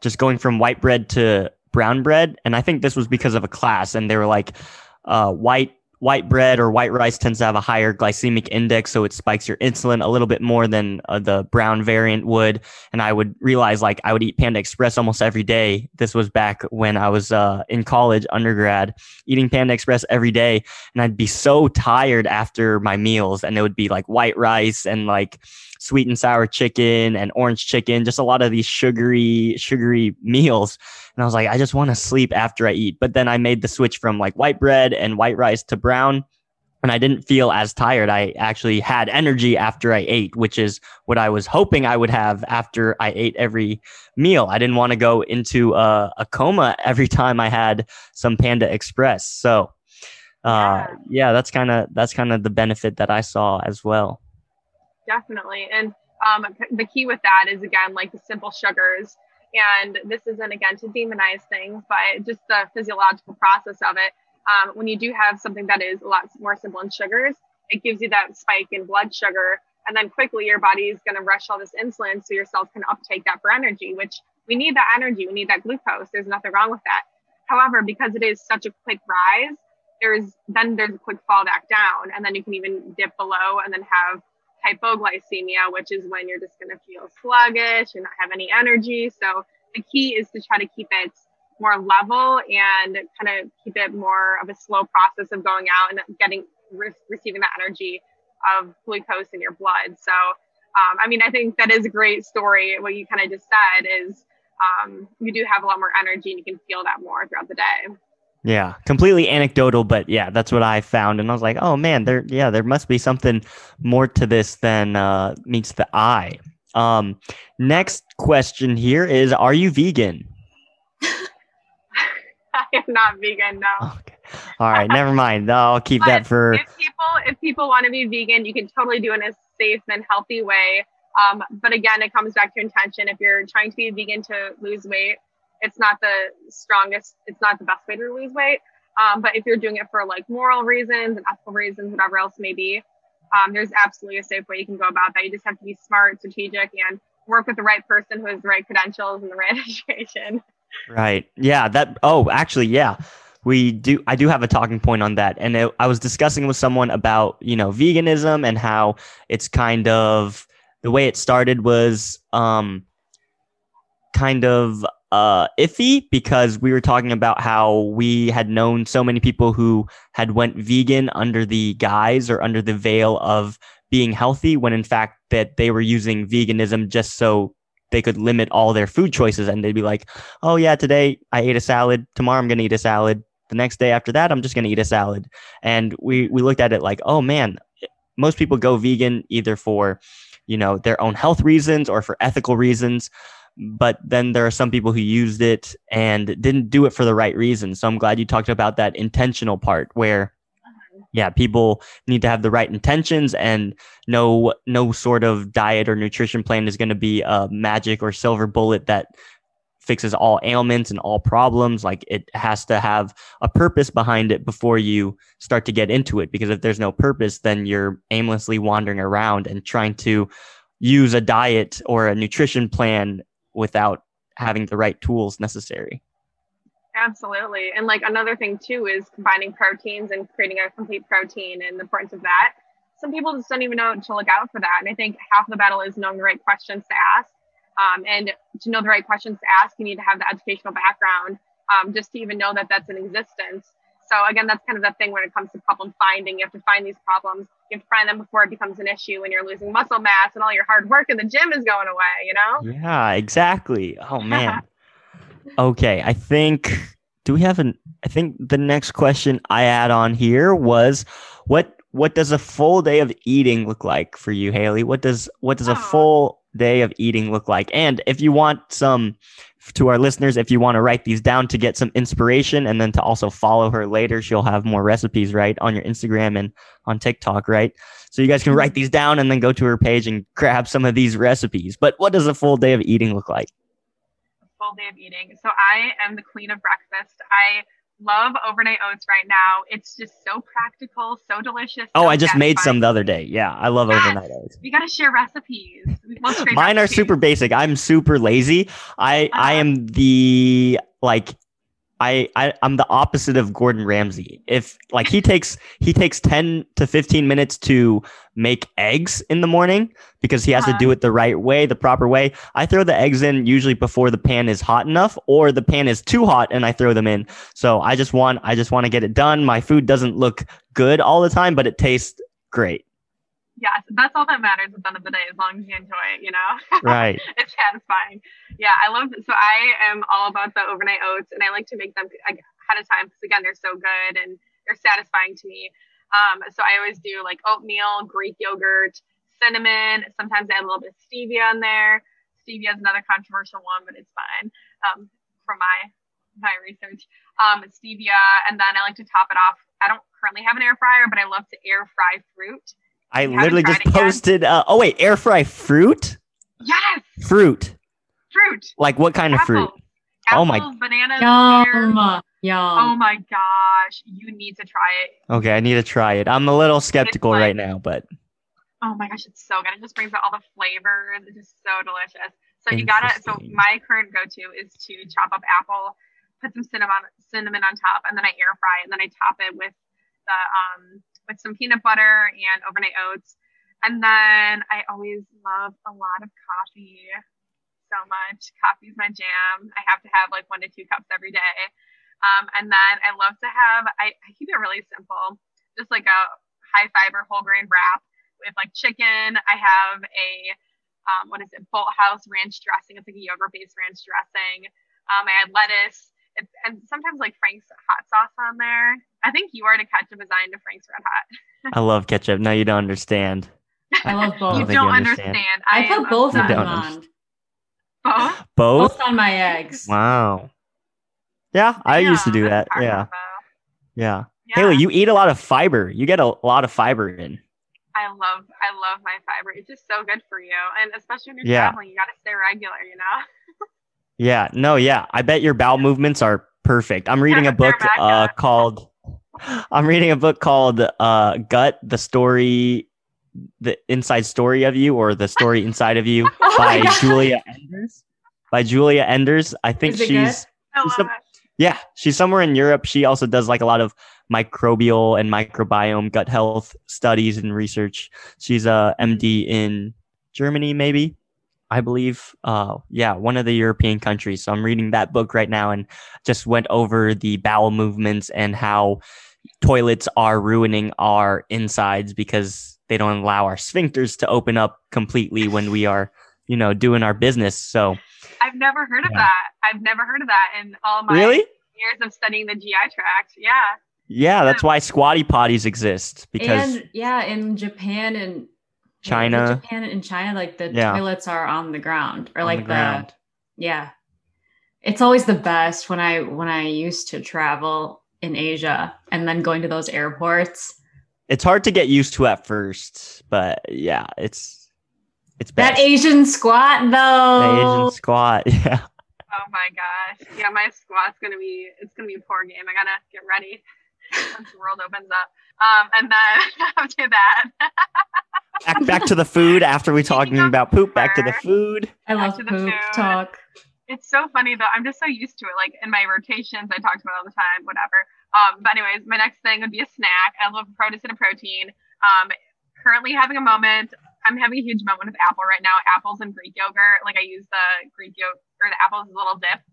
just going from white bread to brown bread, and I think this was because of a class, and they were like, uh, white white bread or white rice tends to have a higher glycemic index, so it spikes your insulin a little bit more than uh, the brown variant would. And I would realize like I would eat Panda Express almost every day. This was back when I was uh, in college, undergrad, eating Panda Express every day, and I'd be so tired after my meals, and it would be like white rice and like sweet and sour chicken and orange chicken, just a lot of these sugary, sugary meals. And I was like, I just want to sleep after I eat. But then I made the switch from like white bread and white rice to brown. And I didn't feel as tired. I actually had energy after I ate, which is what I was hoping I would have after I ate every meal. I didn't want to go into a, a coma every time I had some Panda Express. So, uh, yeah, yeah that's kind of that's kind of the benefit that I saw as well definitely. And um, the key with that is again like the simple sugars. And this isn't again to demonize things, but just the physiological process of it. Um, when you do have something that is a lot more simple in sugars, it gives you that spike in blood sugar, and then quickly your body is going to rush all this insulin so your cells can uptake that for energy. Which we need that energy, we need that glucose. There's nothing wrong with that. However, because it is such a quick rise, there's then there's a quick fall back down, and then you can even dip below and then have hypoglycemia, which is when you're just going to feel sluggish and not have any energy. So the key is to try to keep it more level and kind of keep it more of a slow process of going out and getting re- receiving that energy of glucose in your blood. So, um, I mean, I think that is a great story. What you kind of just said is um, you do have a lot more energy and you can feel that more throughout the day. Yeah, completely anecdotal, but yeah, that's what I found, and I was like, oh man, there, yeah, there must be something more to this than uh, meets the eye. Um, next question here is: Are you vegan? I am not vegan. No. Okay. All right, never mind. I'll keep that for. If people, if people want to be vegan, you can totally do it in a safe and healthy way. Um, but again, it comes back to intention. If you're trying to be vegan to lose weight, it's not the strongest, it's not the best way to lose weight. Um, but if you're doing it for like moral reasons and ethical reasons, whatever else may be, um, there's absolutely a safe way you can go about that. You just have to be smart, strategic, and work with the right person who has the right credentials and the right education. Right. Yeah. That. Oh, actually, yeah. We do. I do have a talking point on that, and it, I was discussing with someone about you know veganism and how it's kind of the way it started was um kind of uh, iffy because we were talking about how we had known so many people who had went vegan under the guise or under the veil of being healthy when in fact that they were using veganism just so they could limit all their food choices. And they'd be like oh yeah today i ate a salad. Tomorrow i'm going to eat a salad. The next day after that i'm just going to eat a salad. And we we looked at it like oh man most people go vegan either for you know their own health reasons or for ethical reasons but then there are some people who used it and didn't do it for the right reason. So I'm glad you talked about that intentional part where yeah, people need to have the right intentions and no no sort of diet or nutrition plan is going to be a magic or silver bullet that fixes all ailments and all problems. Like it has to have a purpose behind it before you start to get into it. Because if there's no purpose, then you're aimlessly wandering around and trying to use a diet or a nutrition plan without having the right tools necessary. Absolutely. And like another thing too is combining proteins and creating a complete protein and the importance of that. Some people just don't even know to look out for that. And I think half the battle is knowing the right questions to ask. Um, and to know the right questions to ask, you need to have the educational background um, just to even know that that's in existence. So again, that's kind of the thing when it comes to problem finding. You have to find these problems. You have to find them before it becomes an issue when you're losing muscle mass and all your hard work in the gym is going away, you know? Yeah, exactly. Oh man. okay, I think do we have an I think the next question I add on here was what what does a full day of eating look like for you, Haley? What does what does a full day of eating look like? And if you want some to our listeners, if you want to write these down to get some inspiration and then to also follow her later, she'll have more recipes, right, on your Instagram and on TikTok, right? So you guys can write these down and then go to her page and grab some of these recipes. But what does a full day of eating look like? A full day of eating. So I am the queen of breakfast. I love overnight oats right now. It's just so practical, so delicious. Oh, I just made some the other day. Yeah, I love Yes. overnight oats. We gotta share recipes. We love trade Mine are super basic. I'm super lazy. I I Uh-huh. am the like I, I I'm the opposite of Gordon Ramsay. If like he takes he takes 10 to 15 minutes to make eggs in the morning because he has to Uh-huh. do it the right way, the proper way. I throw the eggs in usually before the pan is hot enough or the pan is too hot and I throw them in. So I just want I just want to get it done. My food doesn't look good all the time, but it tastes great. Yes, that's all that matters at the end of the day, as long as you enjoy it, you know? Right. it's satisfying. Yeah, I love So I am all about the overnight oats, and I like to make them ahead of time because, again, they're so good and they're satisfying to me. Um, so I always do like oatmeal, Greek yogurt, cinnamon. Sometimes I add a little bit of stevia in there. Stevia is another controversial one, but it's fine um, from my my research. Um, stevia, and then I like to top it off. I don't currently have an air fryer, but I love to air fry fruit. I You literally just posted. Uh, oh wait, air fry fruit. Yes, Fruit. fruit. Like what kind of fruit? Apples. Oh my- Apples, bananas, Yum. pears. Oh my gosh, you need to try it. Okay, I need to try it. I'm a little skeptical like- right now, but Oh my gosh, it's so good. It just brings out all the flavors. It's just so delicious. So you gotta. So my current go-to is to chop up apple, put some cinnamon cinnamon on top, and then I air fry, and then I top it with the um with some peanut butter and overnight oats, and then I always love a lot of coffee. So much. Coffee's my jam. I have to have like one to two cups every day. Um, and then I love to have. I, I keep it really simple, just like a high fiber whole grain wrap with like chicken. I have a um, what is it? Bolthouse ranch dressing. It's like a yogurt based ranch dressing. Um, I had lettuce. It's, and sometimes like Frank's hot sauce on there. I think you are to ketchup is I into Frank's Red Hot. I love ketchup. No, you don't understand. I love both. you think don't you understand. understand. I am put both of them on. understand. Both. Both? Both on my eggs. Wow. Yeah, I used to do that. Yeah. Yeah. Yeah. Haley, you eat a lot of fiber. You get a lot of fiber in. I love I love my fiber. It's just so good for you, and especially when you're Yeah. traveling, you got to stay regular. You know. Yeah. No, yeah. I bet your bowel movements are perfect. I'm reading a book uh, called I'm reading a book called uh, Gut, the story the inside story of you or the story inside of you Oh by Giulia Enders. By Giulia Enders. I think she's She's. Yeah, she's somewhere in Europe. She also does like a lot of microbial and microbiome gut health studies and research. She's a MD in Germany, maybe, I believe. Uh, yeah, one of the European countries. So I'm reading that book right now and just went over the bowel movements and how toilets are ruining our insides because they don't allow our sphincters to open up completely when we are, you know, doing our business. So I've never heard of that. I've never heard of that in all my really. years of studying the GI tract. Yeah. Yeah, that's why squatty potties exist because and yeah, in Japan and China. in Japan and China, like the Yeah. toilets are on the ground or on like the the, yeah. It's always the best when I when I used to travel in Asia and then going to those airports. it's hard to get used to at first, but yeah, it's it's best. That Asian squat The though. Asian squat. Yeah. Oh my gosh. Yeah, my squat's gonna be it's gonna be a poor game. I gotta get ready once the world opens up. Um, and then after that, Back back to the food after we talking about poop. Back to the food. I love the poop food. talk. it's so funny though. I'm just so used to it. Like in my rotations, I talked about it all the time, whatever. Um, but anyways, my next thing would be a snack. I love produce and a protein. Um, currently having a moment. I'm having a huge moment with apple right now. Apples and Greek yogurt. Like I use the Greek yogurt or the apples as a little dip.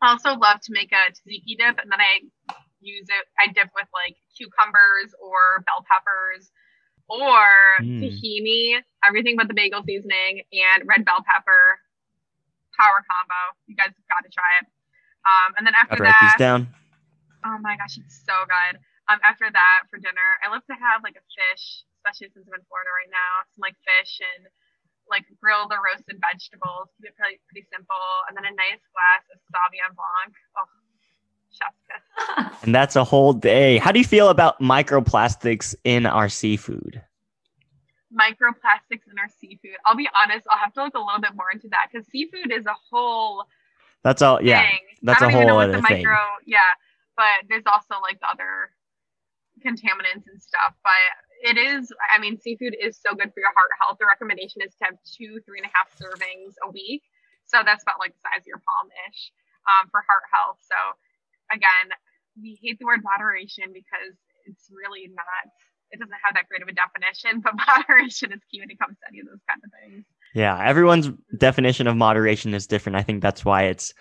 I also love to make a tzatziki dip, and then I use it. I dip with like cucumbers or bell peppers or mm. tahini, everything but the bagel seasoning, and red bell pepper. Power combo. You guys have got to try it. Um, and then after I'd that, write these down. Oh my gosh, it's so good. Um, after that, for dinner, I love to have like a fish, especially since I'm in Florida right now. Some like fish and like grilled or roasted vegetables. Keep it pretty pretty simple, and then a nice glass of Sauvignon Blanc. Oh, kiss. and that's a whole day. How do you feel about microplastics in our seafood? microplastics in our seafood. I'll be honest, I'll have to look a little bit more into that because seafood is a whole. That's all. Yeah, that's a whole other thing. Micro, yeah, but there's also like the other contaminants and stuff. But it is. I mean, seafood is so good for your heart health. The recommendation is to have two, three and a half servings a week. So that's about like the size of your palm ish um, for heart health. So again, we hate the word moderation because it's really not it doesn't have that great of a definition, but moderation is key when it comes to any of those kind of things. Yeah, everyone's definition of moderation is different. I think that's why it's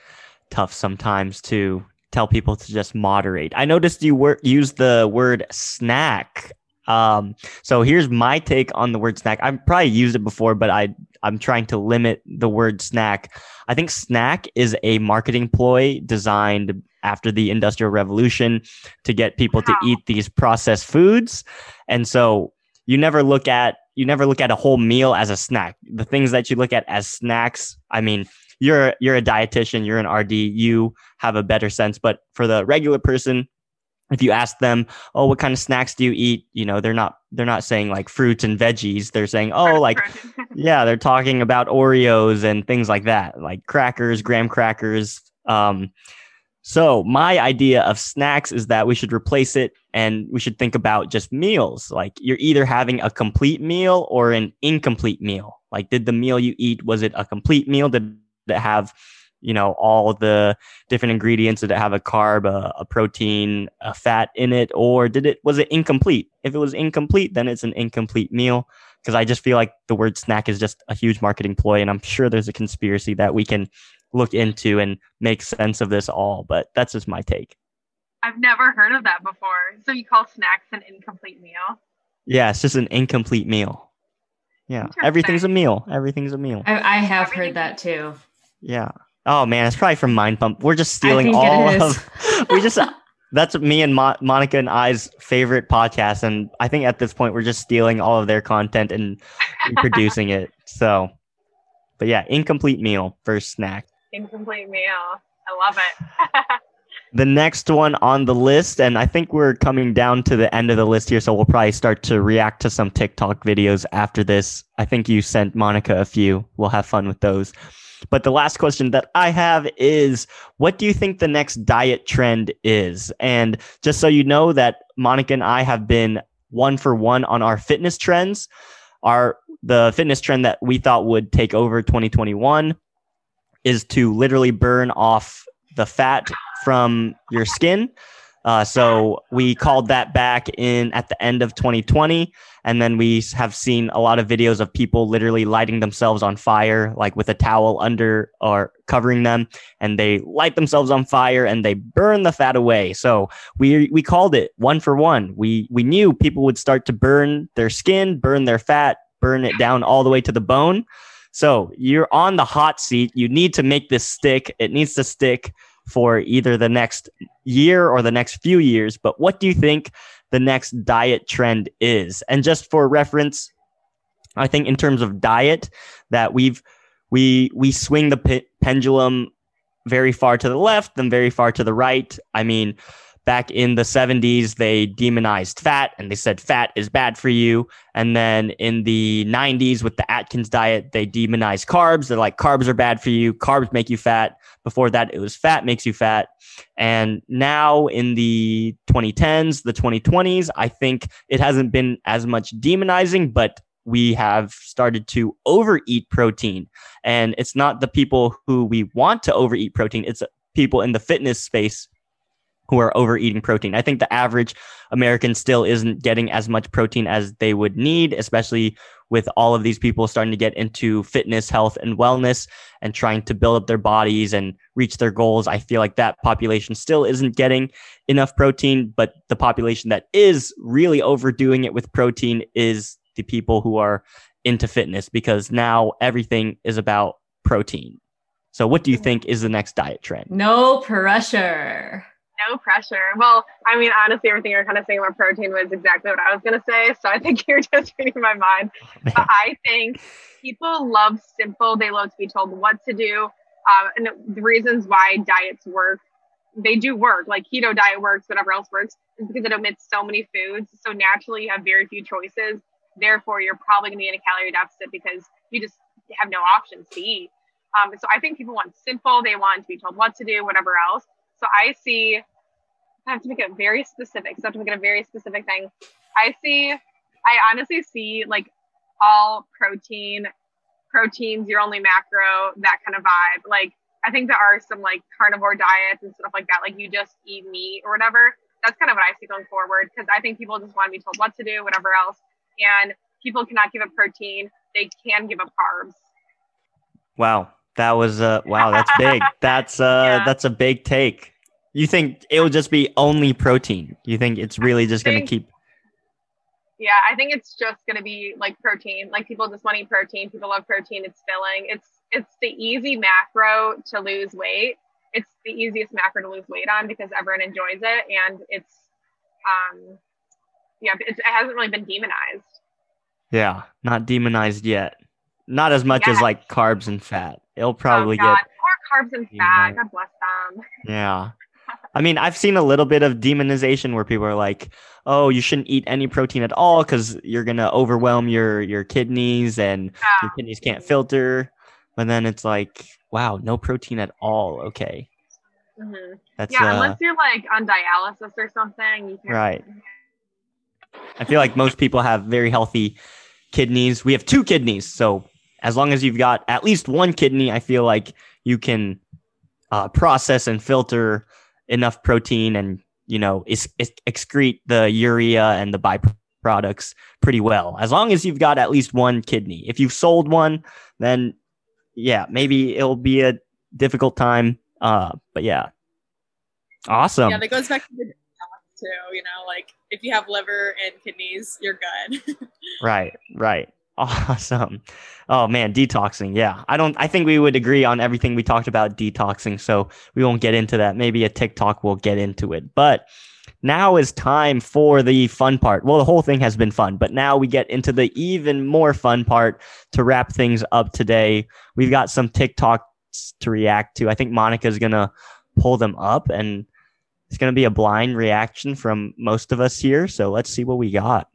tough sometimes to tell people to just moderate. I noticed you wor- use the word snack. Um, so here's my take on the word snack. I've probably used it before, but I I'm trying to limit the word snack. I think snack is a marketing ploy designed after the industrial revolution to get people wow. to eat these processed foods and so you never look at you never look at a whole meal as a snack the things that you look at as snacks i mean you're you're a dietitian you're an rd you have a better sense but for the regular person if you ask them oh what kind of snacks do you eat you know they're not they're not saying like fruits and veggies they're saying oh like yeah they're talking about oreos and things like that like crackers graham crackers um so my idea of snacks is that we should replace it and we should think about just meals. Like you're either having a complete meal or an incomplete meal. Like did the meal you eat was it a complete meal? Did it have, you know, all the different ingredients? Did it have a carb, a, a protein, a fat in it, or did it was it incomplete? If it was incomplete, then it's an incomplete meal. Because I just feel like the word snack is just a huge marketing ploy, and I'm sure there's a conspiracy that we can look into and make sense of this all. But that's just my take. I've never heard of that before. So you call snacks an incomplete meal? Yeah, it's just an incomplete meal. Yeah, everything's a meal. Everything's a meal. I, I have heard that too. Yeah. Oh man, it's probably from Mind Pump. We're just stealing all of. we just. That's me and Mo- Monica and I's favorite podcast, and I think at this point we're just stealing all of their content and producing it. So, but yeah, incomplete meal first snack incomplete meal. I love it. the next one on the list, and I think we're coming down to the end of the list here, so we'll probably start to react to some TikTok videos after this. I think you sent Monica a few. We'll have fun with those. But the last question that I have is what do you think the next diet trend is? And just so you know that Monica and I have been one for one on our fitness trends. Our the fitness trend that we thought would take over 2021 is to literally burn off the fat from your skin. Uh, so we called that back in at the end of 2020, and then we have seen a lot of videos of people literally lighting themselves on fire, like with a towel under or covering them, and they light themselves on fire and they burn the fat away. So we we called it one for one. We we knew people would start to burn their skin, burn their fat, burn it down all the way to the bone. So you're on the hot seat. You need to make this stick. It needs to stick for either the next year or the next few years. But what do you think the next diet trend is? And just for reference, I think in terms of diet, that we've we we swing the pendulum very far to the left, then very far to the right. I mean, back in the 70s, they demonized fat and they said fat is bad for you. And then in the 90s, with the Atkins diet, they demonized carbs. They're like, carbs are bad for you, carbs make you fat. Before that, it was fat makes you fat. And now in the 2010s, the 2020s, I think it hasn't been as much demonizing, but we have started to overeat protein. And it's not the people who we want to overeat protein, it's people in the fitness space who are overeating protein. I think the average American still isn't getting as much protein as they would need, especially with all of these people starting to get into fitness, health, and wellness and trying to build up their bodies and reach their goals. I feel like that population still isn't getting enough protein, but the population that is really overdoing it with protein is the people who are into fitness because now everything is about protein. So, what do you think is the next diet trend? No pressure. No pressure. Well, I mean, honestly, everything you're kind of saying about protein was exactly what I was going to say. So I think you're just reading my mind. but I think people love simple. They love to be told what to do. Uh, and the reasons why diets work, they do work. Like keto diet works, whatever else works, is because it omits so many foods. So naturally, you have very few choices. Therefore, you're probably going to be in a calorie deficit because you just have no options to eat. Um, so I think people want simple. They want to be told what to do, whatever else. So I see, I have to make it very specific. So I have to make it a very specific thing. I see, I honestly see like all protein, proteins, your only macro, that kind of vibe. Like I think there are some like carnivore diets and stuff like that. Like you just eat meat or whatever. That's kind of what I see going forward because I think people just want to be told what to do, whatever else. And people cannot give up protein. They can give up carbs. Wow. That was uh wow, that's big. That's uh yeah. that's a big take. You think it will just be only protein? You think it's really just going to keep Yeah, I think it's just going to be like protein. Like people just want to eat protein. People love protein. It's filling. It's it's the easy macro to lose weight. It's the easiest macro to lose weight on because everyone enjoys it and it's um yeah, it hasn't really been demonized. Yeah, not demonized yet. Not as much as like carbs and fat. It'll probably oh, get more carbs and fat. God bless them. Yeah. I mean, I've seen a little bit of demonization where people are like, "Oh, you shouldn't eat any protein at all because you're gonna overwhelm your your kidneys and yeah. your kidneys can't filter." But then it's like, wow, no protein at all. Okay. Mm-hmm. That's yeah, uh, unless you're like on dialysis or something. right. I feel like most people have very healthy kidneys. We have two kidneys, so as long as you've got at least one kidney, I feel like you can uh, process and filter enough protein and you know ex- excrete the urea and the byproducts pretty well. As long as you've got at least one kidney. If you've sold one, then yeah, maybe it'll be a difficult time. Uh, but yeah, awesome. Yeah, that goes back to the too. You know, like if you have liver and kidneys, you're good. right, right. Awesome. Oh man, detoxing. Yeah. I don't I think we would agree on everything we talked about detoxing, so we won't get into that. Maybe a TikTok will get into it. But now is time for the fun part. Well, the whole thing has been fun, but now we get into the even more fun part to wrap things up today. We've got some TikToks to react to. I think Monica's going to pull them up and it's going to be a blind reaction from most of us here. So let's see what we got.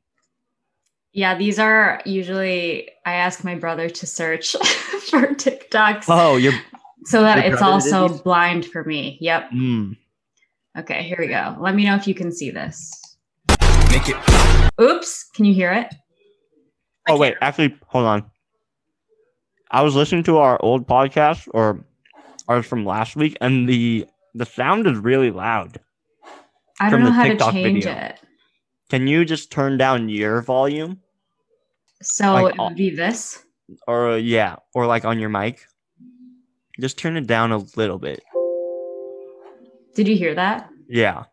Yeah, these are usually I ask my brother to search for TikToks. Oh, you're so that it's also blind for me. Yep. Mm. Okay, here we go. Let me know if you can see this. Oops, can you hear it? Oh wait, actually, hold on. I was listening to our old podcast or ours from last week, and the the sound is really loud. I don't know how TikTok to change video. it. Can you just turn down your volume? So like, it would be this? Or uh, yeah, or like on your mic. Just turn it down a little bit. Did you hear that? Yeah.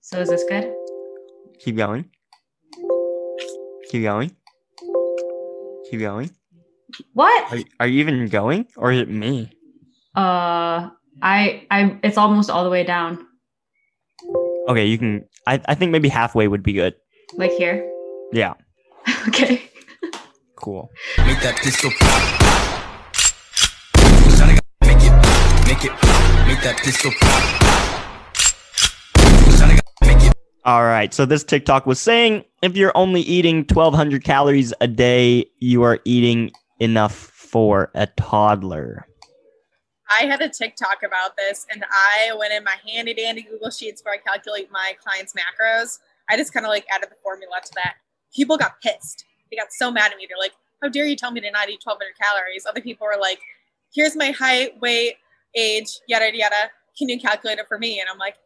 So is this good? Keep going. Keep going. Keep going. What? Are, are you even going or is it me? Uh I I it's almost all the way down. Okay, you can I, I think maybe halfway would be good. Like here? Yeah. okay. Cool. Make that pistol pop. Make it, make it, make that pistol pop. All right. So this TikTok was saying if you're only eating 1200 calories a day, you are eating enough for a toddler. I had a TikTok about this and I went in my handy dandy Google Sheets where I calculate my clients' macros. I just kind of like added the formula to that. People got pissed. They got so mad at me. They're like, how dare you tell me to not eat 1200 calories? Other people were like, here's my height, weight, age, yada, yada. Can you calculate it for me? And I'm like,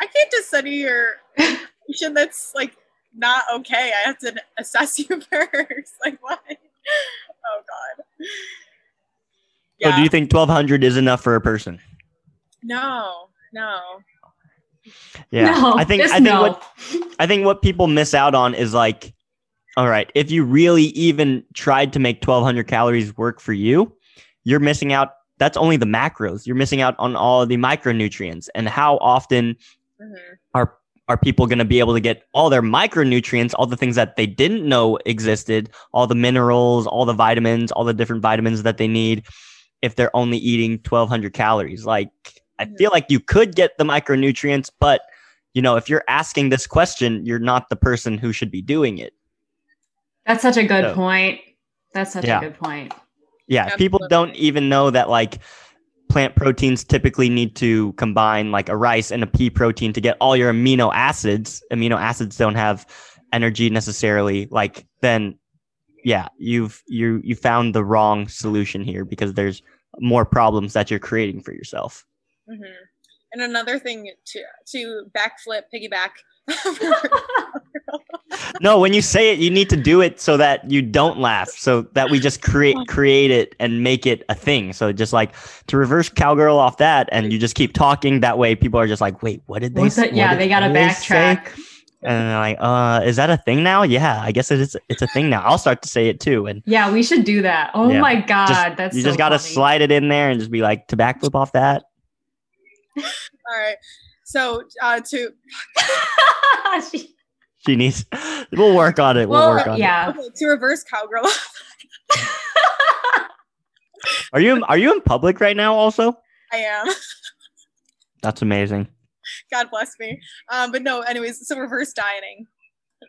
I can't just you your information that's like not okay. I have to assess you first. like what? Oh god. So do you think 1200 is enough for a person? No, no. Yeah. No, I think I think no. what I think what people miss out on is like all right, if you really even tried to make 1200 calories work for you, you're missing out that's only the macros. You're missing out on all of the micronutrients. And how often Mhm. are are people going to be able to get all their micronutrients, all the things that they didn't know existed, all the minerals, all the vitamins, all the different vitamins that they need if they're only eating 1200 calories? Like I feel like you could get the micronutrients, but you know, if you're asking this question, you're not the person who should be doing it. That's such a good So- point. That's such Yeah. a good point. Yeah, people don't even know that like plant proteins typically need to combine like a rice and a pea protein to get all your amino acids. Amino acids don't have energy necessarily. Like then yeah, you've you you found the wrong solution here because there's more problems that you're creating for yourself. hmm And another thing to to backflip, piggyback. No, when you say it, you need to do it so that you don't laugh, so that we just create create it and make it a thing. So just like to reverse cowgirl off that, and you just keep talking. That way, people are just like, "Wait, what did they?" What's s- that? Yeah, what they got to what did say?" Backtrack. And they're like, "Uh, is that a thing now? Yeah, I guess it is. It's a thing now. I'll start to say it too." And Yeah, we should do that. Oh Yeah. my god, just, that's you so just got to funny. slide it in there and just be like to backflip off that. All right. So uh, to She- She needs. We'll work on it. We'll well, work on it. yeah. okay, to reverse cowgirl. Are you are you in public right now? Also, I am. that's amazing. God bless me. Um, but no, anyways, so reverse dieting.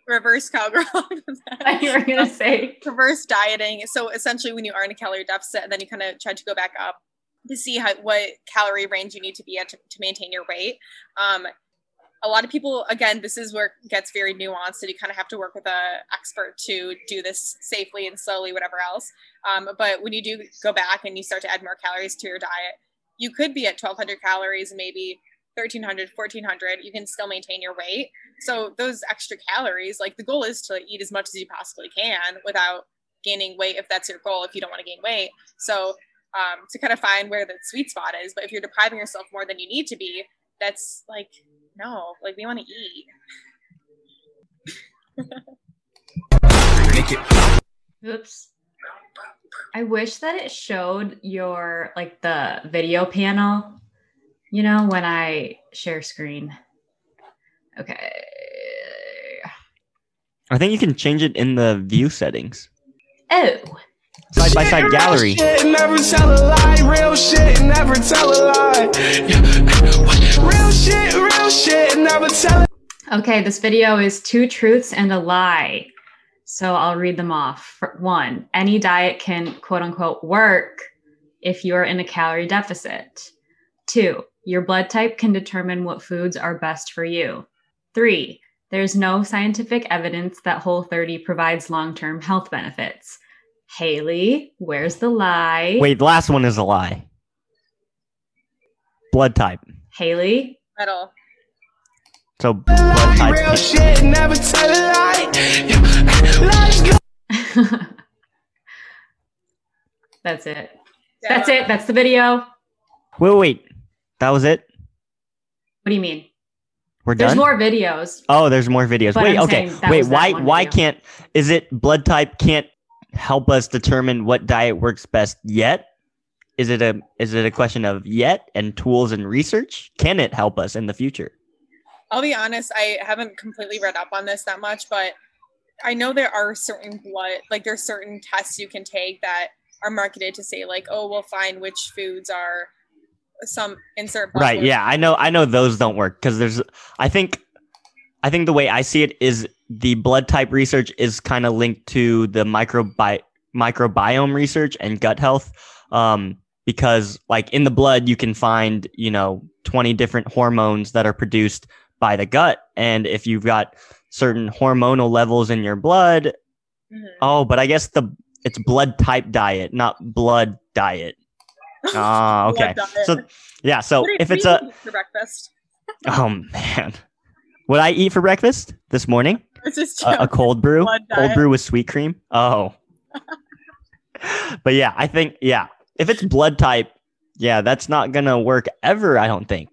Reverse cowgirl. you were gonna say reverse dieting. So essentially when you are in a calorie deficit and then you kind of try to go back up to see how what calorie range you need to be at to, to maintain your weight. Um, a lot of people, again, this is where it gets very nuanced, and you kind of have to work with a expert to do this safely and slowly, whatever else. Um, but when you do go back and you start to add more calories to your diet, you could be at 1,200 calories, maybe 1,300, 1,400. You can still maintain your weight. So those extra calories, like the goal is to eat as much as you possibly can without gaining weight if that's your goal. If you don't want to gain weight, so um, to kind of find where the sweet spot is. But if you're depriving yourself more than you need to be, that's like no, like we want to eat. Oops. I wish that it showed your like the video panel, you know, when I share screen. Okay. I think you can change it in the view settings. Oh, Side by side gallery. Shit, never tell a lie. Real shit, never tell a lie. Real shit, real shit, never tell a okay. This video is two truths and a lie. So I'll read them off. For one, any diet can quote unquote work if you're in a calorie deficit. Two, your blood type can determine what foods are best for you. Three, there's no scientific evidence that Whole 30 provides long term health benefits. Hailey, where's the lie? Wait, the last one is a lie. Blood type. Hailey, Metal. So blood type. Real shit, never tell a lie. Let's go. That's it. Yeah. That's it. That's the video. Wait, wait. That was it. What do you mean? We're There's done. more videos. Oh, there's more videos. But Wait, I'm okay. Wait, why why video. can't is it blood type can't help us determine what diet works best yet? Is it a is it a question of yet and tools and research? Can it help us in the future? I'll be honest, I haven't completely read up on this that much, but I know there are certain blood, like there's certain tests you can take that are marketed to say like, oh, we'll find which foods are some insert. Right. Yeah, I know I know those don't work because there's I think I think the way I see it is the blood type research is kind of linked to the microbi- microbiome research and gut health. Um, because like in the blood you can find, you know, 20 different hormones that are produced by the gut. And if you've got certain hormonal levels in your blood, Mhm. oh, but I guess the it's blood type diet, not blood diet. Ah, okay. So yeah, so if it's a for breakfast. Oh man. What I eat for breakfast this morning? A, a cold brew. Cold brew with sweet cream. Oh. but yeah, I think yeah. If it's blood type, yeah, that's not gonna work ever, I don't think.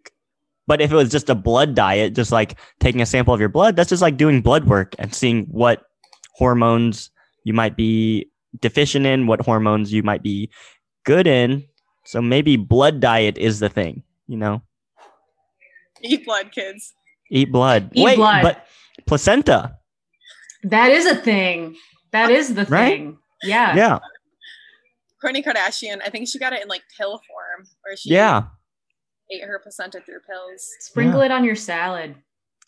But if it was just a blood diet, just like taking a sample of your blood, that's just like doing blood work and seeing what hormones you might be deficient in, what hormones you might be good in. So maybe blood diet is the thing, you know? eat blood, kids. Eat blood. Eat Wait, blood. but placenta. That is a thing. That is the Right? thing. Yeah. Yeah. Kourtney Kardashian, I think she got it in like pill form, where she Yeah. ate her placenta through pills. Sprinkle Yeah. it on your salad.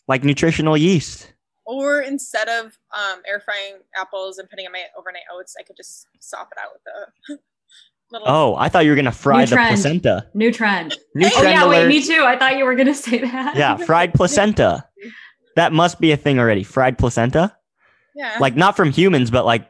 Like nutritional yeast. Or instead of um, air frying apples and putting in my overnight oats, I could just sop it out with a little. Oh, I thought you were gonna fry the placenta. New trend. New Oh trend yeah, wait, me too. I thought you were gonna say that. Yeah, fried placenta. That must be a thing already. Fried placenta? yeah. Like not from humans, but like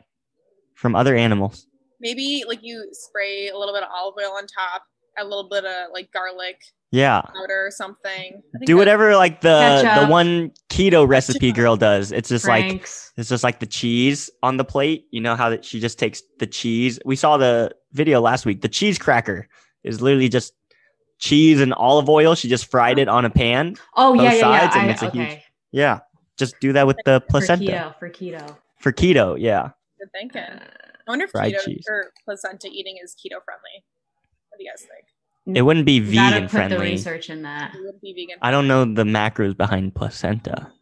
from other animals. maybe like you spray a little bit of olive oil on top, a little bit of like garlic Yeah. powder or something. Do whatever like the the one keto recipe girl does. It's just like it's just like the cheese on the plate. You know how that she just takes the cheese. We saw the video last week. The cheese cracker is literally just cheese and olive oil. She just fried it on a pan. oh yeah, both yeah, yeah. sides, and I- it's a huge- okay. Yeah. Just do that with the For placenta. keto. For keto. For keto, yeah. Good thinking. Uh, I wonder if Fried keto cheese. or placenta eating is keto friendly. What do you guys think? It wouldn't be you vegan put the friendly. research in that. It would be vegan. I don't know the macros behind placenta.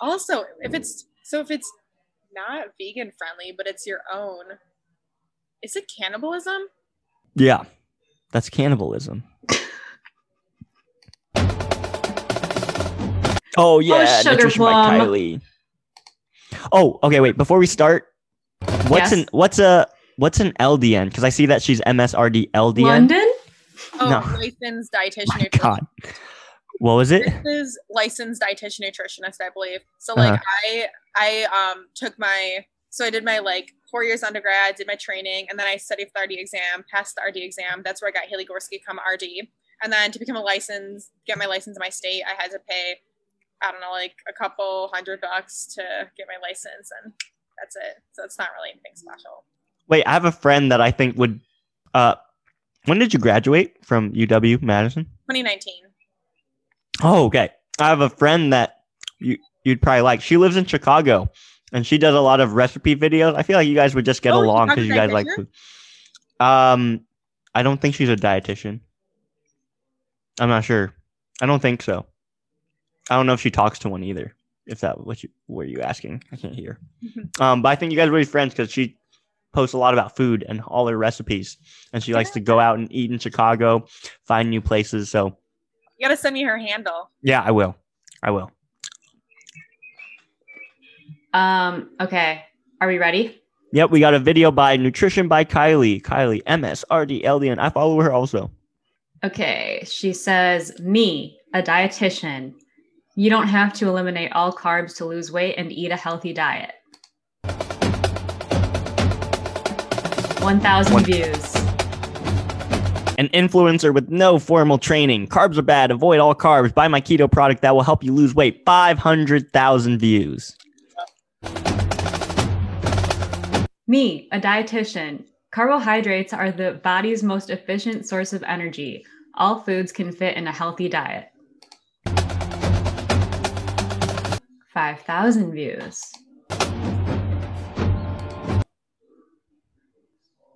Also, if it's so, if it's not vegan friendly, but it's your own, is it cannibalism? Yeah. That's cannibalism. Oh yeah, sugar nutrition plum. by Kylie. Oh, okay, wait. Before we start, what's Yes. an what's a what's an LDN? Because I see that she's MSRD LDN. London? Oh, No. licensed dietitian My nutrition. God, what was it? This is licensed dietitian nutritionist, I believe. So like Uh-huh. I I um took my so I did my like four years undergrad, did my training, and then I studied for the RD exam, passed the RD exam. That's where I got Hailey Gorski come RD. And then to become a license, get my license in my state, I had to pay, I don't know, like a couple hundred bucks to get my license, and that's it. So it's not really anything special. Wait, I have a friend that I think would. Uh, when did you graduate from UW Madison? 2019. Oh, okay. I have a friend that you you'd probably like. She lives in Chicago, and she does a lot of recipe videos. I feel like you guys would just get Oh, along because you guys like food. Um, I don't think she's a dietitian. I'm not sure. I don't think so. I don't know if she talks to one either. If that what you were you asking? I can't hear. Um, but I think you guys would be friends because she posts a lot about food and all her recipes, and she likes to go out and eat in Chicago, find new places. So You gotta send me her handle. yeah, I will. I will. Um, okay. Are we ready? Yep, we got a video by Nutrition by Kylie. Kylie, MSRD LDN. I follow her also. Okay. She says, Me, a dietitian. You don't have to eliminate all carbs to lose weight and eat a healthy diet. 1,000 One- views. An influencer with no formal training. Carbs are bad. Avoid all carbs. Buy my keto product that will help you lose weight. 500,000 views. Me, a dietitian. Carbohydrates are the body's most efficient source of energy. All foods can fit in a healthy diet. 5,000 views.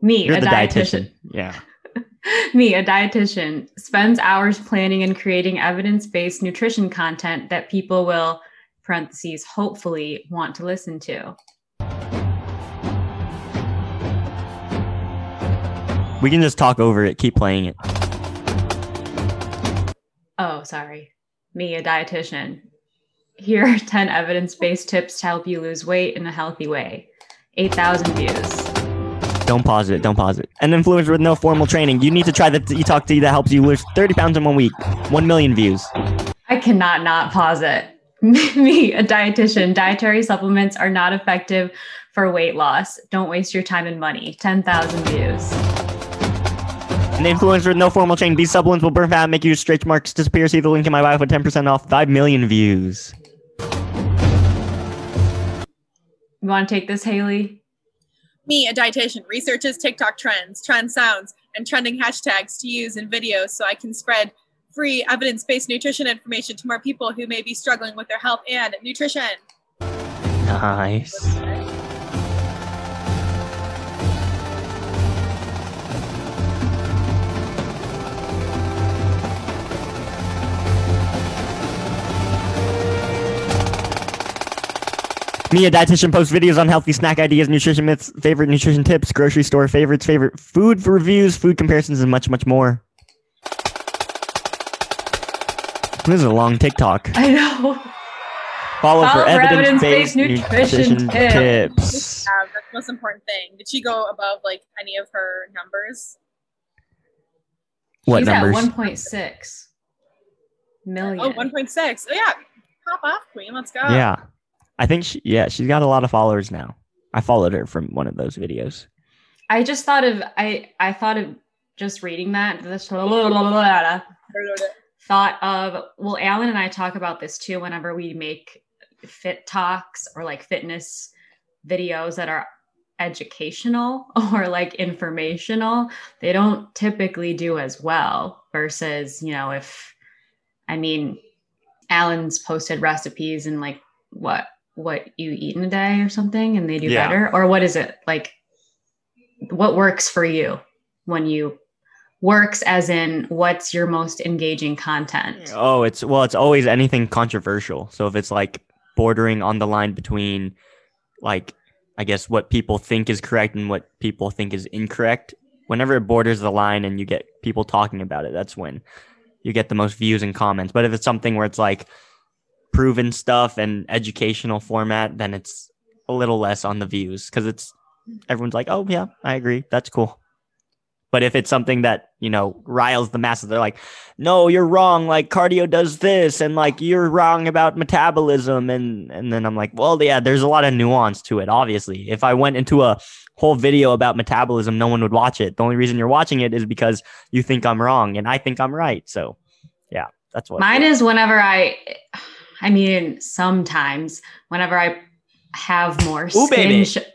Me, You're a dietitian. dietitian. Yeah. Me, a dietitian, spends hours planning and creating evidence based nutrition content that people will, parentheses, hopefully want to listen to. We can just talk over it. Keep playing it. Oh, sorry. Me, a dietitian. Here are 10 evidence based tips to help you lose weight in a healthy way. 8,000 views. Don't pause it. Don't pause it. An influencer with no formal training. You need to try the you talk tea that helps you lose 30 pounds in one week. 1 million views. I cannot not pause it. Me, a dietitian. Dietary supplements are not effective for weight loss. Don't waste your time and money. 10,000 views. An influencer with no formal training. These supplements will burn fat, make you stretch marks disappear. See the link in my bio for 10% off. 5 million views. You want to take this, Hailey? Me, a dietitian, researches TikTok trends, trend sounds, and trending hashtags to use in videos so I can spread free evidence based nutrition information to more people who may be struggling with their health and nutrition. Nice. Me, a dietitian, posts videos on healthy snack ideas, nutrition myths, favorite nutrition tips, grocery store favorites, favorite food reviews, food comparisons, and much, much more. This is a long TikTok. I know. Follow, for Follow for evidence-based, evidence-based nutrition, nutrition tips. tips. Um, that's the most important thing. Did she go above like any of her numbers? What She's numbers? at 1.6 million. Oh, 1.6. Oh, yeah. Pop off, Queen. Let's go. Yeah, I think she. Yeah, she's got a lot of followers now. I followed her from one of those videos. I just thought of I I thought of just reading that this thought of well Alan and I talk about this too whenever we make fit talks or like fitness videos that are educational or like informational they don't typically do as well versus you know if I mean Alan's posted recipes and like what what you eat in a day or something and they do Yeah. better or what is it like what works for you when you works as in what's your most engaging content Oh, it's well, it's always anything controversial. So if it's like bordering on the line between like I guess what people think is correct and what people think is incorrect, whenever it borders the line and you get people talking about it, that's when you get the most views and comments. But if it's something where it's like proven stuff and educational format, then it's a little less on the views because it's everyone's like, "Oh yeah, I agree. That's cool." But if it's something that, you know, riles the masses, they're like, no, you're wrong. Like cardio does this, and like you're wrong about metabolism. And and then I'm like, well, yeah, there's a lot of nuance to it. Obviously, if I went into a whole video about metabolism, no one would watch it. The only reason you're watching it is because you think I'm wrong and I think I'm right. So, yeah, that's what mine is whenever i i mean sometimes whenever i have more Ooh, baby. skin sh-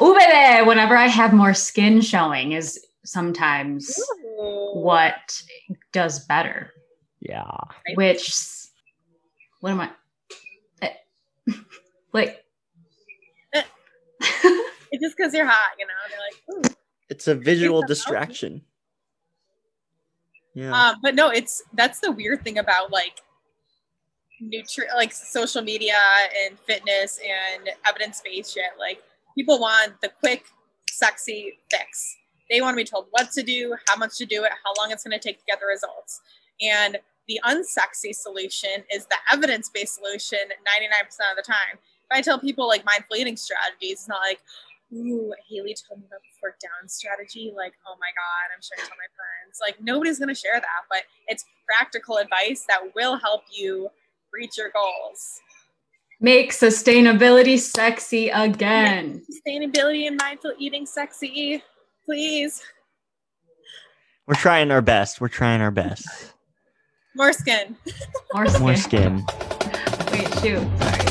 Ooh, baby whenever i have more skin showing is sometimes what does better Yeah, which what am i eh, like It's just because you're hot, you know. They're like, Ooh. it's a visual Here's the- distraction. Yeah, Um, but no, it's that's the weird thing about like nutri like social media and fitness and evidence based shit. Like people want the quick, sexy fix. They want to be told what to do, how much to do it, how long it's going to take to get the results. And the unsexy solution is the evidence based solution 99% of the time. If I tell people like mindful eating strategies, it's not like, ooh, Hailey told me about the fork down strategy. Like, oh my God, I'm sure I tell my friends. Like, nobody's going to share that, but it's practical advice that will help you reach your goals. make sustainability sexy again Sustainability and mindful eating sexy, please. we're trying our best. We're trying our best. More skin. more skin. More skin. wait shoot sorry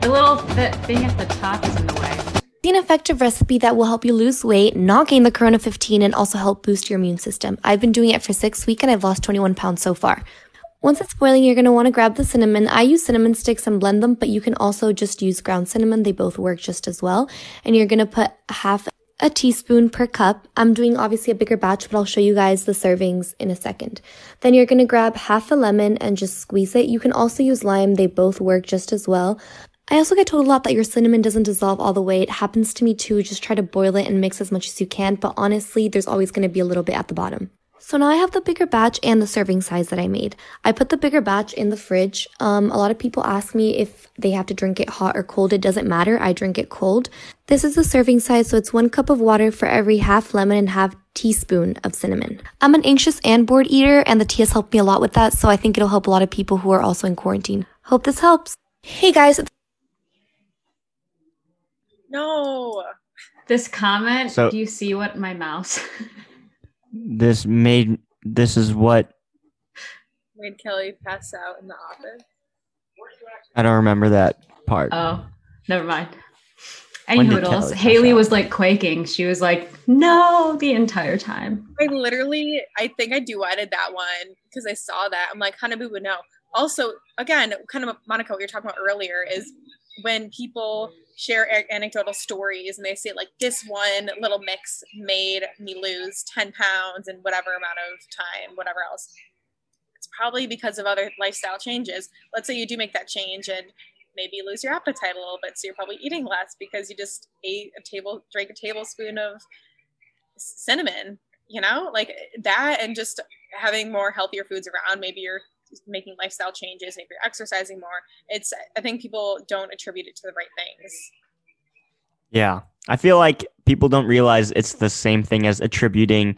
the little th- thing at the top is in the way See an effective recipe that will help you lose weight, not gain the Corona 15, and also help boost your immune system. I've been doing it for six weeks and I've lost 21 pounds so far. Once it's boiling, you're going to want to grab the cinnamon. I use cinnamon sticks and blend them, but you can also just use ground cinnamon. They both work just as well. And you're going to put half a teaspoon per cup. I'm doing obviously a bigger batch, but I'll show you guys the servings in a second. Then you're going to grab half a lemon and just squeeze it. You can also use lime. They both work just as well. I also get told a lot that your cinnamon doesn't dissolve all the way. It happens to me too. Just try to boil it and mix as much as you can, but honestly, there's always going to be a little bit at the bottom. So now I have the bigger batch and the serving size that I made. I put the bigger batch in the fridge. Um, a lot of people ask me if they have to drink it hot or cold. It doesn't matter. I drink it cold. This is the serving size, so it's one cup of water for every half lemon and half teaspoon of cinnamon. I'm an anxious and bored eater, and the tea has helped me a lot with that, so I think it'll help a lot of people who are also in quarantine. Hope this helps. Hey guys, No. this comment So- do you see what my mouse this made this is what Made Kelly pass out in the office. I don't remember that part. Oh, never mind. Any When did hoodles. Kelly pass Hailey was like quaking. She was like, no, the entire time. I literally, I think I duetted that one because I saw that. I'm like, Hanabu would know. Also, again, kind of Monica, what you're talking about earlier is when people share anecdotal stories and they say like this one little mix made me lose 10 pounds in whatever amount of time, whatever else. It's probably because of other lifestyle changes. Let's say you do make that change and maybe lose your appetite a little bit, so you're probably eating less because you just ate a table, drank a tablespoon of cinnamon you know like that and just having more healthier foods around maybe you're making lifestyle changes if you're exercising more it's i think people don't attribute it to the right things Yeah. I feel like people don't realize it's the same thing as attributing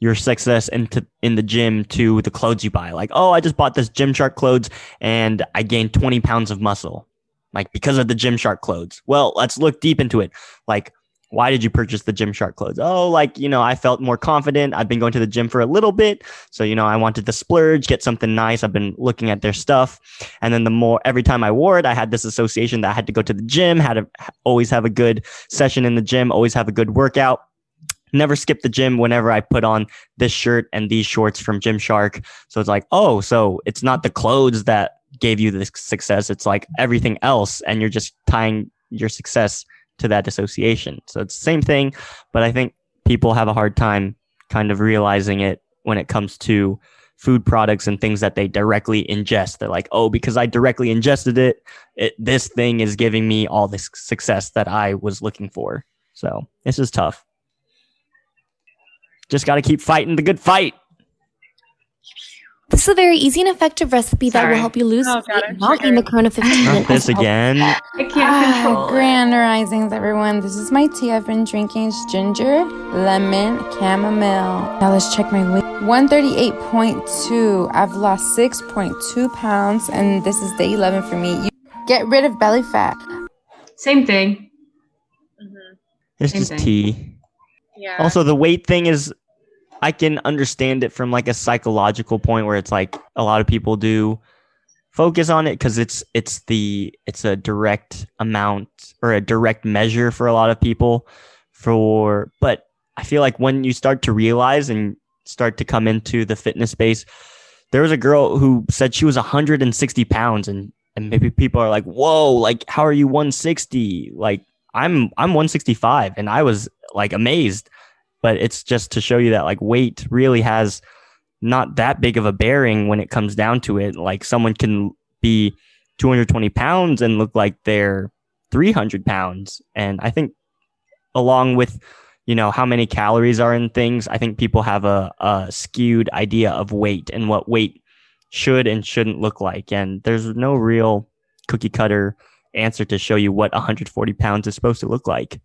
your success into in the gym to the clothes you buy. Like, oh, I just bought this Gymshark clothes and I gained 20 pounds of muscle. Like because of the Gymshark clothes. Well, let's look deep into it. Like, why did you purchase the Gymshark clothes? Oh, like, you know, I felt more confident. I've been going to the gym for a little bit. So, you know, I wanted to splurge, get something nice. I've been looking at their stuff. And then the more every time I wore it, I had this association that I had to go to the gym, had to always have a good session in the gym, always have a good workout. Never skip the gym whenever I put on this shirt and these shorts from Gymshark. So it's like, oh, so it's not the clothes that gave you the success. It's like everything else. And you're just tying your success to that dissociation. So it's the same thing, but I think people have a hard time kind of realizing it when it comes to food products and things that they directly ingest. They're like, oh, because I directly ingested it, it this thing is giving me all this success that I was looking for. So this is tough. Just got to keep fighting the good fight. This is a very easy and effective recipe that will help you lose Oh, weight, I'm not gain the. Corona 15. Not and this again. I can't Ah, control it. Grand risings, everyone. This is my tea I've been drinking. It's ginger, lemon, chamomile. Now let's check my weight. 138.2. I've lost 6.2 pounds, and this is day 11 for me. You get rid of belly fat. Same thing. Mhm. It's Same just thing. tea. yeah Also, the weight thing is, I can understand it from like a psychological point where it's like a lot of people do focus on it because it's it's the it's a direct amount or a direct measure for a lot of people. For but I feel like when you start to realize and start to come into the fitness space, there was a girl who said she was 160 pounds and and maybe people are like, whoa, like how are you 160? Like I'm I'm 165 and I was like amazed but it's just to show you that like weight really has not that big of a bearing when it comes down to it. Like someone can be 220 pounds and look like they're 300 pounds. And I think along with, you know, how many calories are in things, I think people have a, a skewed idea of weight and what weight should and shouldn't look like. And there's no real cookie cutter answer to show you what 140 pounds is supposed to look like.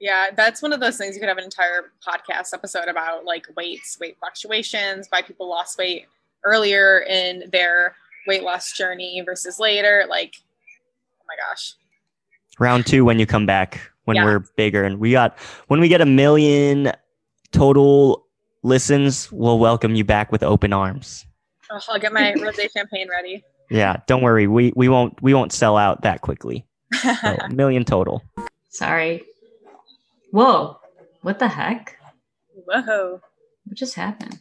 Yeah that's one of those things you could have an entire podcast episode about like weights weight fluctuations why people lost weight earlier in their weight loss journey versus later like oh my gosh. Round two when you come back when Yeah. we're bigger and we got when we get a million total listens we'll welcome you back with open arms. Oh, i'll get my rosé champagne ready. Yeah don't worry we we won't we won't sell out that quickly. So a million total. Sorry. Whoa. What the heck? whoa What just happened?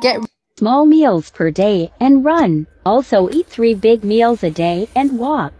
Get small meals per day and run. Also eat three big meals a day and walk.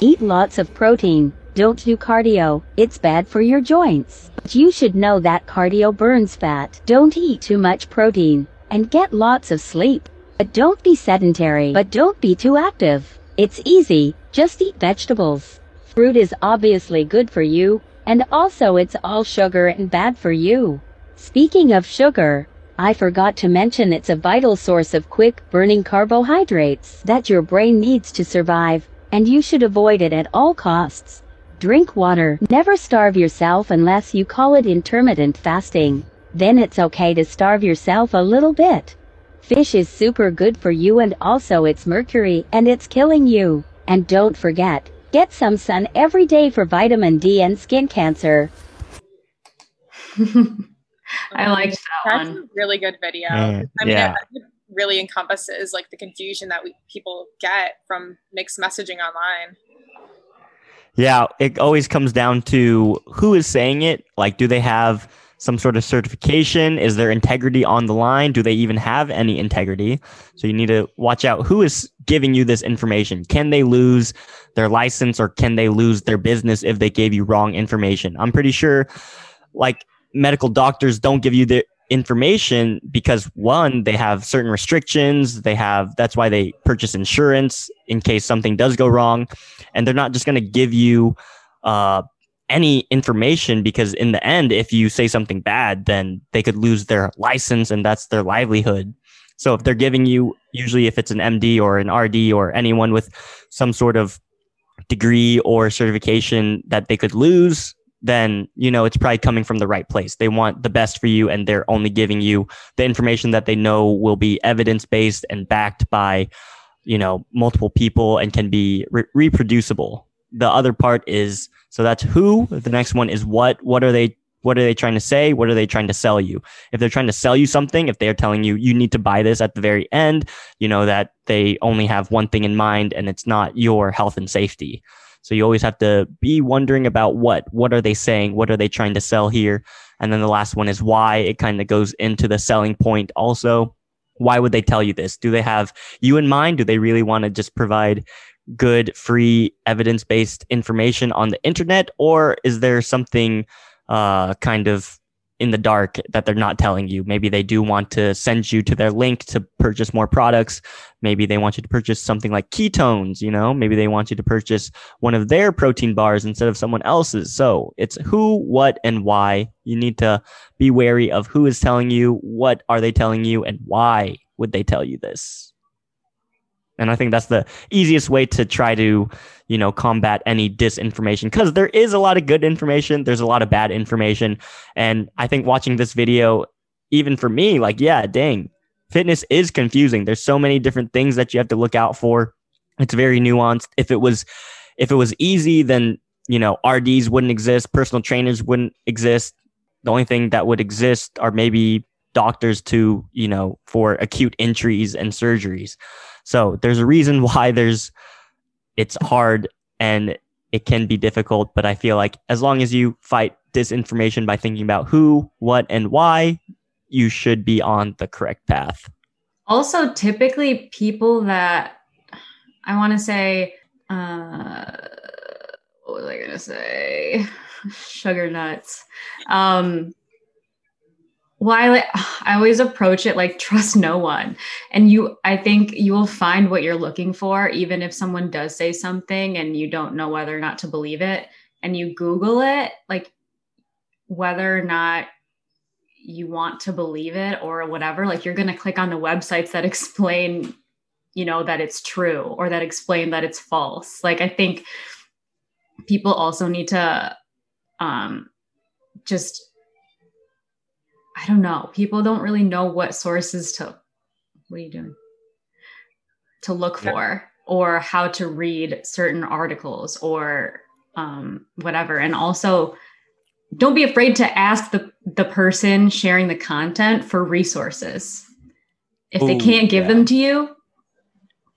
Eat lots of protein. Don't do cardio. It's bad for your joints. But you should know that cardio burns fat. Don't eat too much protein and get lots of sleep. But don't be sedentary. But don't be too active. It's easy. Just eat vegetables. Fruit is obviously good for you, and also it's all sugar and bad for you. Speaking of sugar, I forgot to mention it's a vital source of quick burning carbohydrates that your brain needs to survive, and you should avoid it at all costs. Drink water. Never starve yourself unless you call it intermittent fasting. Then it's okay to starve yourself a little bit. Fish is super good for you and also it's mercury and it's killing you. And don't forget, get some sun every day for vitamin D and skin cancer. I liked that That's one. a really good video. Man, I mean, yeah. it, it really encompasses like the confusion that we people get from mixed messaging online. Yeah, it always comes down to who is saying it. Like, do they have some sort of certification? Is there integrity on the line? Do they even have any integrity? So you need to watch out who is giving you this information. Can they lose their license or can they lose their business if they gave you wrong information? I'm pretty sure like medical doctors don't give you the information because one, they have certain restrictions. They have, that's why they purchase insurance in case something does go wrong. And they're not just going to give you, uh, any information because in the end if you say something bad then they could lose their license and that's their livelihood. So if they're giving you usually if it's an md or an rd or anyone with some sort of degree or certification that they could lose then you know it's probably coming from the right place. They want the best for you and they're only giving you the information that they know will be evidence based and backed by you know multiple people and can be re- reproducible. The other part is so that's who. The next one is what. What are they? What are they trying to say? What are they trying to sell you? If they're trying to sell you something, if they're telling you you need to buy this at the very end, you know that they only have one thing in mind and it's not your health and safety. So you always have to be wondering about what. What are they saying? What are they trying to sell here? And then the last one is why. It kind of goes into the selling point also. Why would they tell you this? Do they have you in mind? Do they really want to just provide good, free, evidence based information on the internet? Or is there something uh, kind of in the dark that they're not telling you? Maybe they do want to send you to their link to purchase more products. Maybe they want you to purchase something like ketones, you know? Maybe they want you to purchase one of their protein bars instead of someone else's. So it's who, what, and why. You need to be wary of who is telling you, what are they telling you, and why would they tell you this? And I think that's the easiest way to try to, you know, combat any disinformation because there is a lot of good information. There's a lot of bad information. And I think watching this video, even for me, like, yeah, dang, fitness is confusing. There's so many different things that you have to look out for. It's very nuanced. If it was, if it was easy, then, you know, RDs wouldn't exist. Personal trainers wouldn't exist. The only thing that would exist are maybe doctors to, you know, for acute injuries and surgeries. So there's a reason why there's it's hard and it can be difficult, but I feel like as long as you fight disinformation by thinking about who, what, and why, you should be on the correct path. Also, typically people that I want to say, uh, what was I gonna say? Sugar nuts. Um, well, I, I always approach it like trust no one. And you, I think you will find what you're looking for, even if someone does say something and you don't know whether or not to believe it. And you Google it, like whether or not you want to believe it or whatever, like you're going to click on the websites that explain, you know, that it's true or that explain that it's false. Like, I think people also need to um, just I don't know. People don't really know what sources to what are you doing? To look for or how to read certain articles or um, whatever. And also don't be afraid to ask the, the person sharing the content for resources. If they can't give yeah. them to you,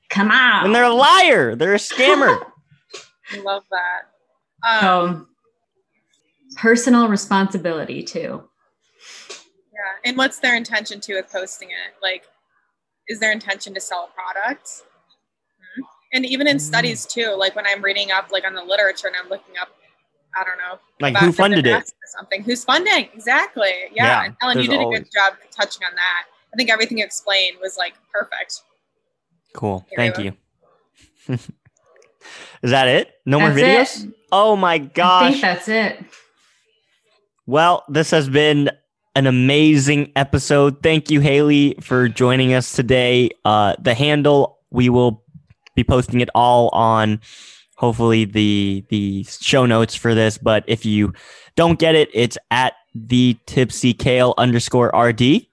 come on. And they're a liar. They're a scammer. I love that. Um, so personal responsibility too. Yeah. And what's their intention too with posting it? Like, is their intention to sell a product? Hmm. And even in studies too, like when I'm reading up like on the literature and I'm looking up, I don't know, Like, who funded it? different Something. Who's funding? Exactly. Yeah. Yeah, and Ellen, you there's did a good job touching on that. I think everything you explained was like perfect. Cool. Here Thank you. Is that it? No more videos? it. Oh my gosh I think that's it. Well, this has been an amazing episode. Thank you, Hailey, for joining us today. Uh, the handle we will be posting it all on hopefully the the show notes for this. But if you don't get it, it's at the tipsy kale underscore RD.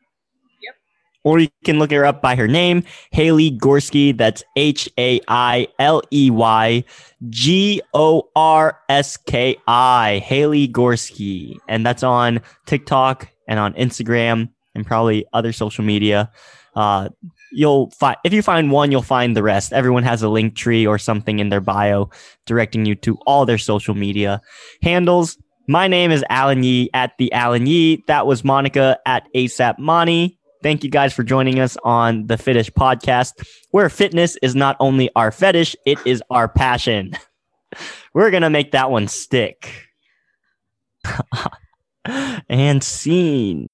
Or you can look her up by her name, Hailey Gorski. That's H A I L E Y G O R S K I, Hailey Gorski. And that's on TikTok and on Instagram and probably other social media. Uh, you'll find if you find one, you'll find the rest. Everyone has a link tree or something in their bio directing you to all their social media handles. My name is Alan Yee at the Alan Yee. That was Monica at ASAP Money. Thank you guys for joining us on the Fitish podcast, where fitness is not only our fetish, it is our passion. We're going to make that one stick. and scene.